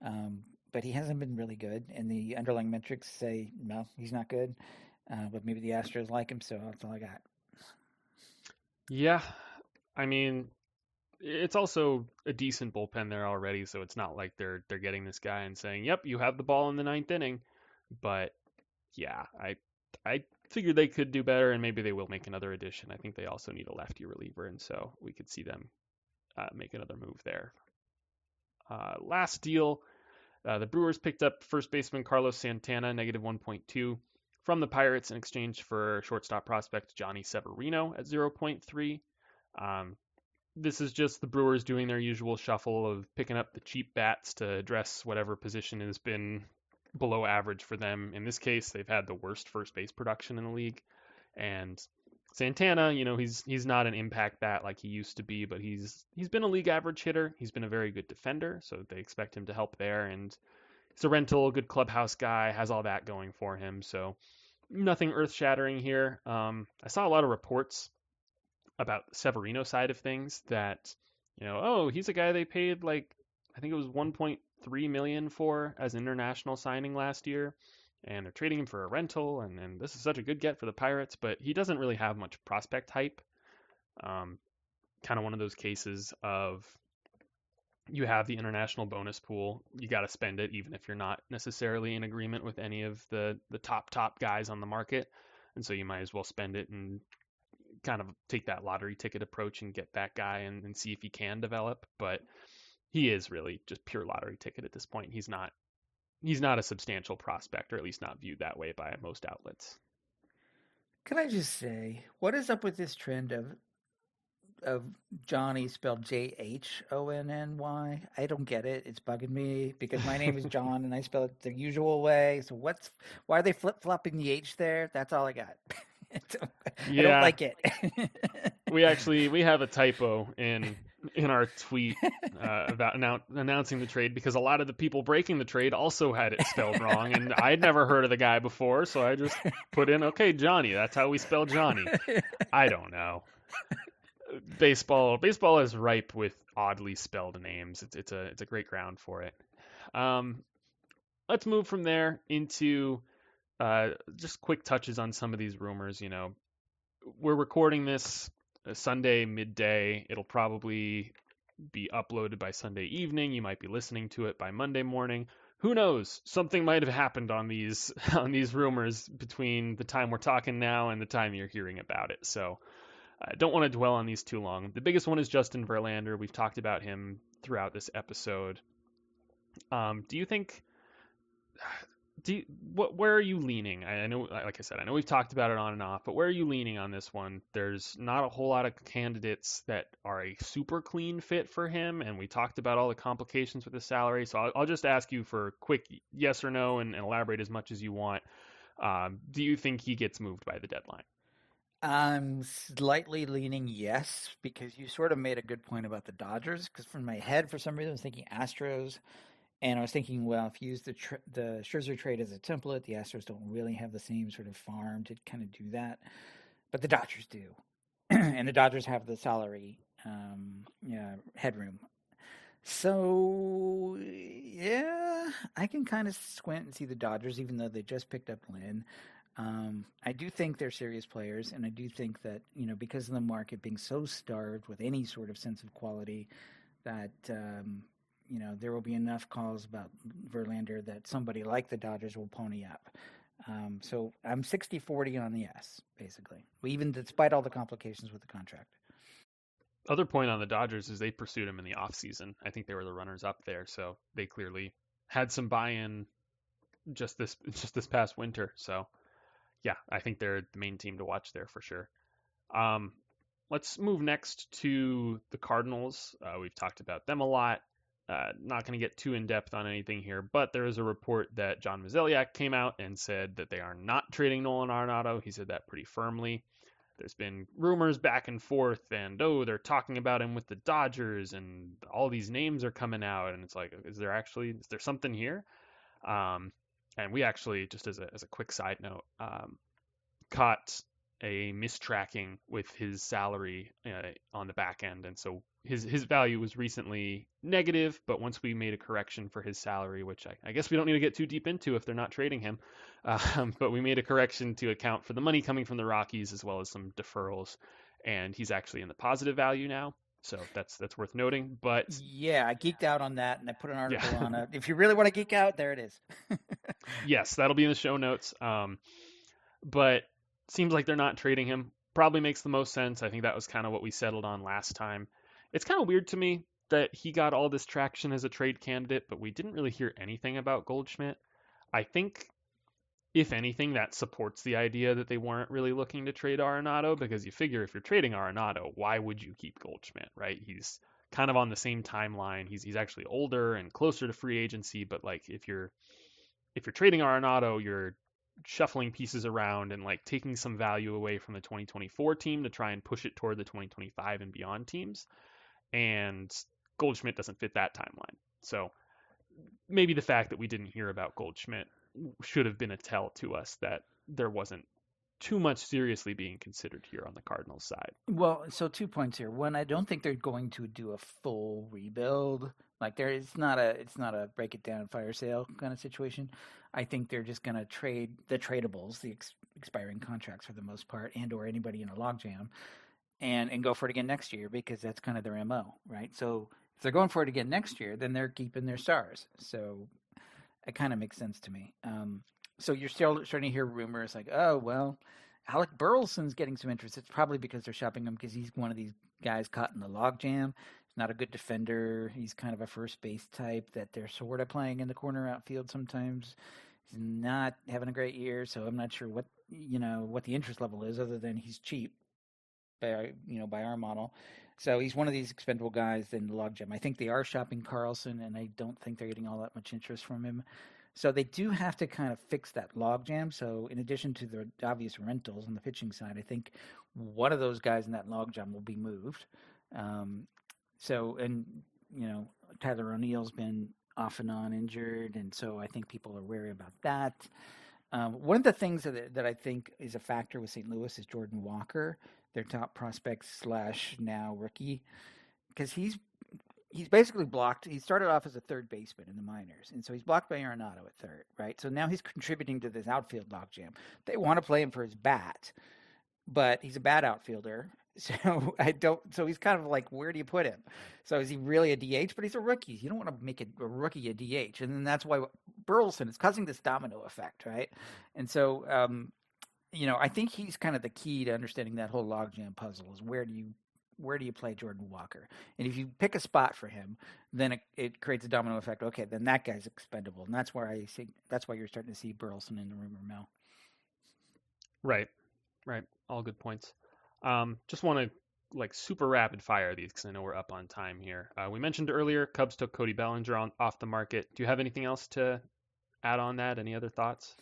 Um, but he hasn't been really good. And the underlying metrics say no, he's not good. Uh, but maybe the Astros like him, so that's all I got. Yeah, I mean, it's also a decent bullpen there already, so it's not like they're they're getting this guy and saying, "Yep, you have the ball in the ninth inning." But yeah, I I figured they could do better, and maybe they will make another addition. I think they also need a lefty reliever, and so we could see them uh, make another move there. Uh, last deal uh, the Brewers picked up first baseman Carlos Santana, negative 1.2, from the Pirates in exchange for shortstop prospect Jhonny Severino at 0.3. Um, this is just the Brewers doing their usual shuffle of picking up the cheap bats to address whatever position has been below average for them. In this case, they've had the worst first base production in the league, and Santana, you know, he's he's not an impact bat like he used to be, but he's he's been a league average hitter. He's been a very good defender, so they expect him to help there. And he's a rental, good clubhouse guy, has all that going for him. So nothing earth shattering here. Um, I saw a lot of reports about Severino side of things that, you know, oh, he's a guy they paid like I think it was 1.3 million for as an international signing last year and they're trading him for a rental, and, and this is such a good get for the Pirates, but he doesn't really have much prospect hype. Um, kind of one of those cases of you have the international bonus pool, you got to spend it, even if you're not necessarily in agreement with any of the the top top guys on the market, and so you might as well spend it and kind of take that lottery ticket approach and get that guy and, and see if he can develop. But he is really just pure lottery ticket at this point. He's not he's not a substantial prospect, or at least not viewed that way by most outlets. Can I just say, what is up with this trend of of Johnny spelled J H O N N Y? I don't get it. It's bugging me because my name is John and I spell it the usual way. So what's why are they flip flopping the H there? That's all I got. I don't like it. we actually we have a typo in in our tweet uh, about annou- announcing the trade because a lot of the people breaking the trade also had it spelled wrong, and I'd never heard of the guy before, so I just put in, "Okay, Johnny." That's how we spell Johnny. I don't know. Baseball, baseball is ripe with oddly spelled names. It's it's a it's a great ground for it. Um, let's move from there into uh, just quick touches on some of these rumors. You know, we're recording this Sunday midday. It'll probably be uploaded by Sunday evening. You might be listening to it by Monday morning. Who knows? Something might have happened on these on these rumors between the time we're talking now and the time you're hearing about it. So I don't want to dwell on these too long. The biggest one is Justin Verlander. We've talked about him throughout this episode. Um, do you think do what where are you leaning? I know, like I said, I know we've talked about it on and off, but where are you leaning on this one? There's not a whole lot of candidates that are a super clean fit for him, and we talked about all the complications with the salary. So I'll, I'll just ask you for a quick yes or no, and, and elaborate as much as you want. Um, do you think he gets moved by the deadline? I'm slightly leaning yes because you sort of made a good point about the Dodgers. Because from my head, for some reason, I was thinking Astros and I was thinking, well, if you use the tr- the Scherzer trade as a template, the Astros don't really have the same sort of farm to kind of do that, but the Dodgers do, and the Dodgers have the salary um, yeah, headroom. So yeah, I can kind of squint and see the Dodgers, even though they just picked up Lynn. Um, I do think they're serious players, and I do think that you know because of the market being so starved with any sort of sense of quality, that um, you know, there will be enough calls about Verlander that somebody like the Dodgers will pony up. Um, so I'm 60 40 on the yes, basically, even despite all the complications with the contract. Other point on the Dodgers is they pursued him in the offseason. I think they were the runners up there, so they clearly had some buy-in just this just this past winter. So yeah, I think they're the main team to watch there for sure. Um, let's move next to the Cardinals. Uh, we've talked about them a lot. Uh, not going to get too in depth on anything here, but there is a report that John Mozeliak came out and said that they are not trading Nolan Arenado. He said that pretty firmly. There's been rumors back and forth, and oh, they're talking about him with the Dodgers, and all these names are coming out, and it's like, is there actually is there something here? Um, and we actually, just as a as a quick side note, um, caught a mistracking with his salary uh, on the back end, and so his his value was recently negative. But once we made a correction for his salary, which I, I guess we don't need to get too deep into if they're not trading him, um, but we made a correction to account for the money coming from the Rockies as well as some deferrals, and he's actually in the positive value now. So that's that's worth noting. But yeah, I geeked out on that, and I put an article yeah. on it. If you really want to geek out, there it is. yes, that'll be in the show notes. Um, but seems like they're not trading him. Probably makes the most sense. I think that was kind of what we settled on last time. It's kind of weird to me that he got all this traction as a trade candidate, but we didn't really hear anything about Goldschmidt. I think, if anything, that supports the idea that they weren't really looking to trade Arenado because you figure if you're trading Arenado, why would you keep Goldschmidt, right? He's kind of on the same timeline. He's he's actually older and closer to free agency, but like if you're if you're trading Arenado, you're shuffling pieces around and like taking some value away from the 2024 team to try and push it toward the 2025 and beyond teams. And Goldschmidt doesn't fit that timeline. So maybe the fact that we didn't hear about Goldschmidt should have been a tell to us that there wasn't too much seriously being considered here on the Cardinals side. Well, so two points here. One, I don't think they're going to do a full rebuild. Like there, it's not a it's not a break it down fire sale kind of situation. I think they're just going to trade the tradables, the ex- expiring contracts for the most part, and or anybody in a logjam, and and go for it again next year because that's kind of their mo, right? So if they're going for it again next year, then they're keeping their stars. So it kind of makes sense to me. Um, so you're still starting to hear rumors like, oh well, Alec Burleson's getting some interest. It's probably because they're shopping him because he's one of these guys caught in the logjam He's not a good defender. He's kind of a first base type that they're sort of playing in the corner outfield sometimes. He's not having a great year, so I'm not sure what you know what the interest level is, other than he's cheap by you know by our model. So he's one of these expendable guys in the logjam. I think they are shopping Carlson, and I don't think they're getting all that much interest from him. So they do have to kind of fix that logjam. So in addition to the obvious rentals on the pitching side, I think one of those guys in that logjam will be moved. Um, so and you know Tyler O'Neill's been off and on injured, and so I think people are wary about that. Um, one of the things that, that I think is a factor with St. Louis is Jordan Walker, their top prospect slash now rookie, because he's he's basically blocked. He started off as a third baseman in the minors, and so he's blocked by Arenado at third, right? So now he's contributing to this outfield logjam. They want to play him for his bat, but he's a bad outfielder, So I don't. So he's kind of like, where do you put him? So is he really a DH? But he's a rookie. You don't want to make a, a rookie a DH, and then that's why Burleson is causing this domino effect, right? And so, um, you know, I think he's kind of the key to understanding that whole logjam puzzle. Is where do you where do you play Jordan Walker? And if you pick a spot for him, then it, it, creates a domino effect. Okay, then that guy's expendable, and that's where I see that's why you're starting to see Burleson in the rumor mill. Right, right. All good points. Um, just want to like super rapid fire these because I know we're up on time here. Uh, we mentioned earlier Cubs took Cody Bellinger on, off the market. Do you have anything else to add on that? Any other thoughts?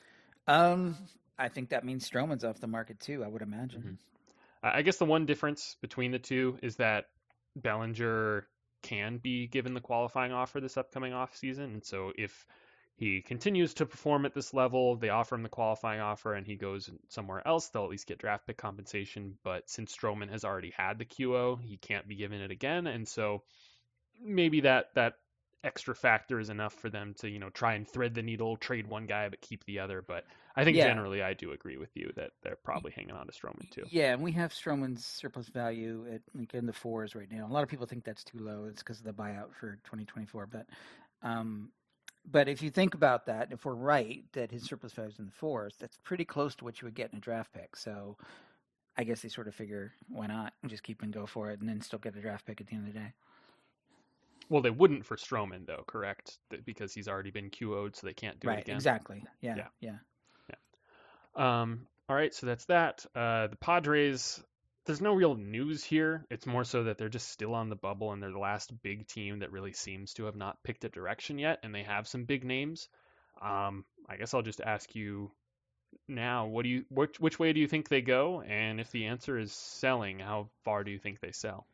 Um, I think that means Stroman's off the market too. I would imagine. Mm-hmm. I guess the one difference between the two is that Bellinger can be given the qualifying offer this upcoming off season, and so if he continues to perform at this level, they offer him the qualifying offer, and he goes somewhere else, they'll at least get draft pick compensation. But since Stroman has already had the QO, he can't be given it again, and so maybe that that extra factor is enough for them to you know try and thread the needle, trade one guy but keep the other. But I think yeah. generally I do agree with you that they're probably hanging on to Stroman too. Yeah, and we have Stroman's surplus value at like in the fours right now. A lot of people think that's too low. It's because of the buyout for 2024, but. Um, but if you think about that, if we're right that his surplus value is in the fours, that's pretty close to what you would get in a draft pick. So I guess they sort of figure why not just keep and go for it, and then still get a draft pick at the end of the day. Well, they wouldn't for Stroman though, correct? Because he's already been QO'd, so they can't do right, it again. Exactly. Yeah. Yeah. Yeah. yeah. Um, all right, so that's that. Uh, the Padres. There's no real news here. It's more so that they're just still on the bubble, and they're the last big team that really seems to have not picked a direction yet, and they have some big names. Um, I guess I'll just ask you now. What do you which which way do you think they go? And if the answer is selling, how far do you think they sell?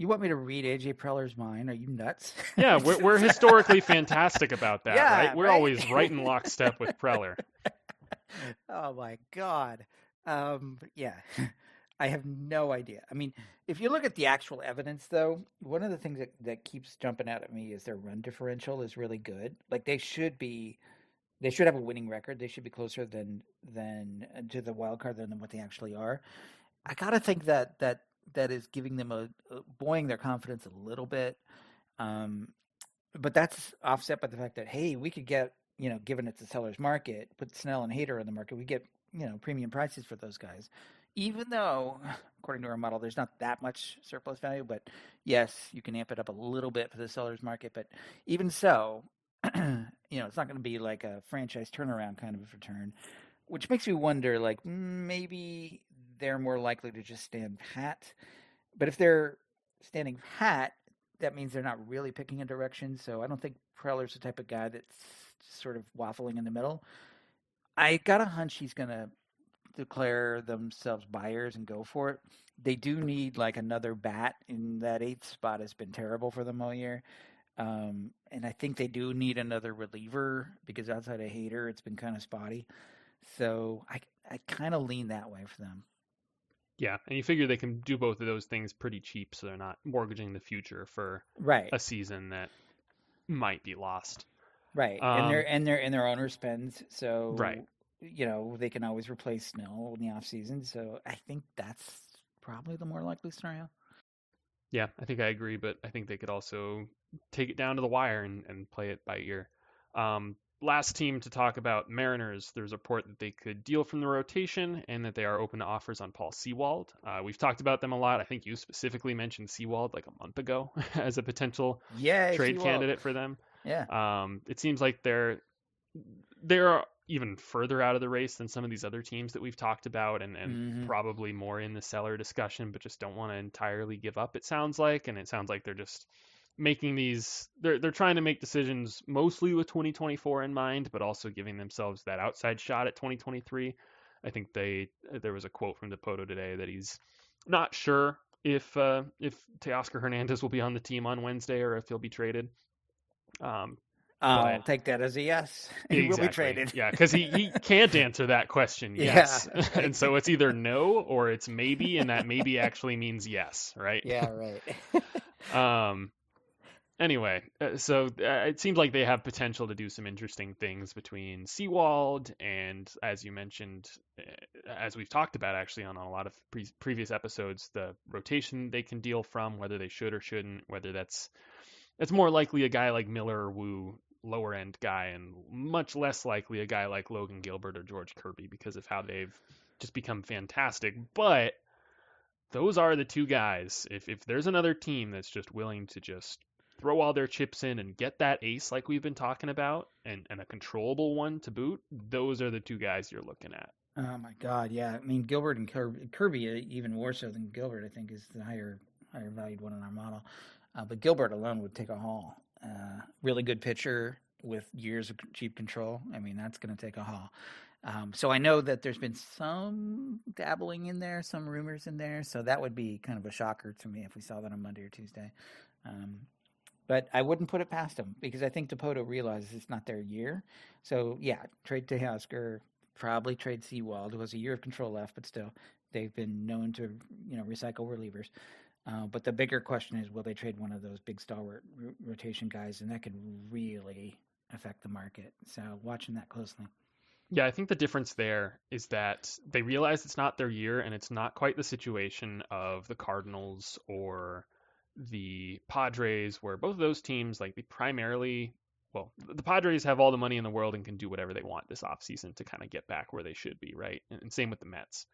You want me to read AJ Preller's mind? Are you nuts? Yeah, we're, we're historically fantastic about that, yeah, right? We're right? always right in lockstep with Preller. oh my god. Um, yeah, I have no idea. I mean, if you look at the actual evidence, though, one of the things that, that keeps jumping out at me is their run differential is really good. Like they should be, they should have a winning record. They should be closer than than to the wild card than what they actually are. I gotta think that that that is giving them a, a buoying their confidence a little bit. Um, but that's offset by the fact that hey, we could get you know, given it's a seller's market, put Snell and Hader in the market, we get you know premium prices for those guys. Even though, according to our model, there's not that much surplus value, but yes, you can amp it up a little bit for the seller's market. But even so, you know, it's not going to be like a franchise turnaround kind of a return, which makes me wonder, like maybe they're more likely to just stand pat. But if they're standing pat, that means they're not really picking a direction. So I don't think Preller's the type of guy that's sort of waffling in the middle. I got a hunch he's going to declare themselves buyers and go for it. They do need like another bat in that eighth spot has been terrible for them all year. Um, and I think they do need another reliever because outside of Hader, it's been kind of spotty. So I I kind of lean that way for them. Yeah, and you figure they can do both of those things pretty cheap, so they're not mortgaging the future for right. a season that might be lost. Right, um, and their and their and their owner spends so right. You know they can always replace Snell in the off season, so I think that's probably the more likely scenario. Yeah, I think I agree, but I think they could also take it down to the wire and, and play it by ear. Um, last team to talk about Mariners. There's a report that they could deal from the rotation and that they are open to offers on Paul Sewald. Uh, we've talked about them a lot. I think you specifically mentioned Sewald like a month ago as a potential Yay, trade Sewald. candidate for them. Yeah. Um, it seems like they're they're even further out of the race than some of these other teams that we've talked about, and, and mm-hmm. probably more in the seller discussion, but just don't want to entirely give up. It sounds like, and it sounds like they're just making these they're they're trying to make decisions mostly with 2024 in mind, but also giving themselves that outside shot at 2023. I think they there was a quote from Dipoto today that he's not sure if uh, if Teoscar Hernandez will be on the team on Wednesday or if he'll be traded. Um, I'll but, take that as a yes. He exactly. will be traded. yeah, because he, he can't answer that question yes. Yeah. and so it's either no or it's maybe, and that maybe actually means yes, right? Yeah, right. um, anyway, uh, so uh, it seems like they have potential to do some interesting things between Sewald and, as you mentioned, uh, as we've talked about actually on a lot of pre- previous episodes, the rotation they can deal from, whether they should or shouldn't, whether that's it's more likely a guy like Miller or Woo, lower end guy, and much less likely a guy like Logan Gilbert or George Kirby because of how they've just become fantastic. But those are the two guys. If if there's another team that's just willing to just throw all their chips in and get that ace like we've been talking about and, and a controllable one to boot, those are the two guys you're looking at. Oh my God, yeah. I mean Gilbert and Kirby, Kirby uh, even more so than Gilbert. I think is the higher higher valued one in our model. Uh, but Gilbert alone would take a haul. Uh, really good pitcher with years of cheap control. I mean that's going to take a haul. Um, so I know that there's been some dabbling in there, some rumors in there. So that would be kind of a shocker to me if we saw that on Monday or Tuesday. Um, but I wouldn't put it past them because I think Dipoto realizes it's not their year. So yeah, trade Teoscar, probably trade Sewald, who has a year of control left, but still they've been known to you know recycle relievers. Uh, but the bigger question is, will they trade one of those big stalwart rotation guys, and that could really affect the market. So watching that closely. Yeah, I think the difference there is that they realize it's not their year, and it's not quite the situation of the Cardinals or the Padres, where both of those teams, like they primarily, well, the Padres have all the money in the world and can do whatever they want this offseason to kind of get back where they should be, right? And same with the Mets.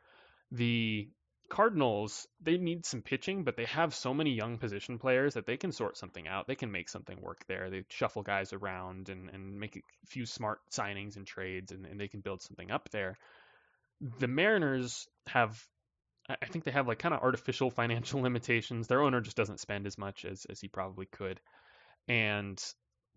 The Cardinals, they need some pitching, but they have so many young position players that they can sort something out. They can make something work there. They shuffle guys around and, and make a few smart signings and trades, and, and they can build something up there. The Mariners have I think they have like kind of artificial financial limitations. Their owner just doesn't spend as much as, as he probably could. And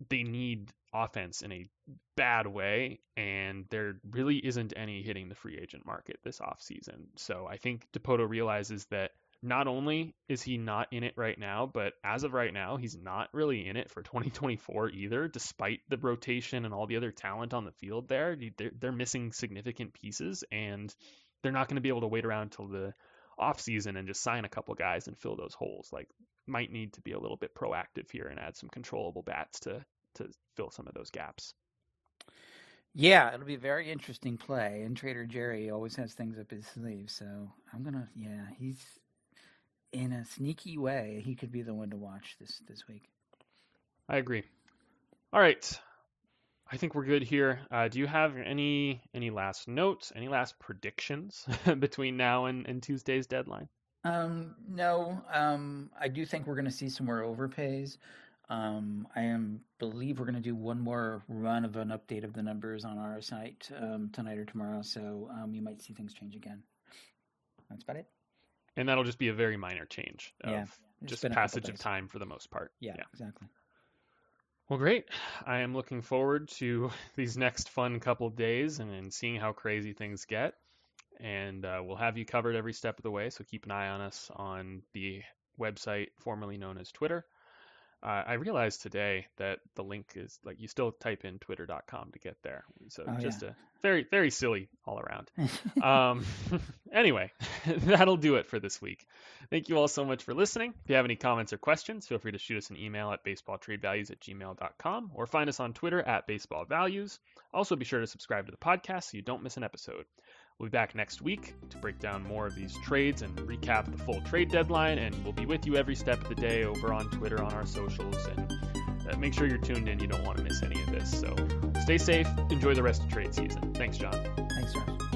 they need offense in a bad way. And there really isn't any hitting the free agent market this offseason. So I think Dipoto realizes that not only is he not in it right now, but as of right now, he's not really in it for 2024 either, despite the rotation and all the other talent on the field there. They're, they're missing significant pieces. And they're not going to be able to wait around until the off season and just sign a couple guys and fill those holes. Like might need to be a little bit proactive here and add some controllable bats to to fill some of those gaps. Yeah, it'll be a very interesting play. And Trader Jerry always has things up his sleeve, so I'm gonna. Yeah, he's in a sneaky way. He could be the one to watch this this week. I agree. All right, I think we're good here. Uh, do you have any any last notes, any last predictions between now and, and Tuesday's deadline? Um, no. Um, I do think we're going to see some more overpays. Um, I am believe we're going to do one more run of an update of the numbers on our site um, tonight or tomorrow, so um, you might see things change again. That's about it. And that'll just be a very minor change of Yeah, just passage of time for the most part. Yeah, exactly. Well, great. I am looking forward to these next fun couple days and, and seeing how crazy things get. And uh, we'll have you covered every step of the way, so keep an eye on us on the website formerly known as Twitter. Uh, I realized today that the link is like you still type in twitter.com to get there. So Oh, just a very, very silly all around. um, anyway, that'll do it for this week. Thank you all so much for listening. If you have any comments or questions, feel free to shoot us an email at baseballtradevalues at gmail.com or find us on Twitter at baseballvalues. Also, be sure to subscribe to the podcast so you don't miss an episode. We'll be back next week to break down more of these trades and recap the full trade deadline, and we'll be with you every step of the day over on Twitter on our socials. And uh, make sure you're tuned in. You don't want to miss any of this. So stay safe. Enjoy the rest of trade season. Thanks, John. Thanks, Josh.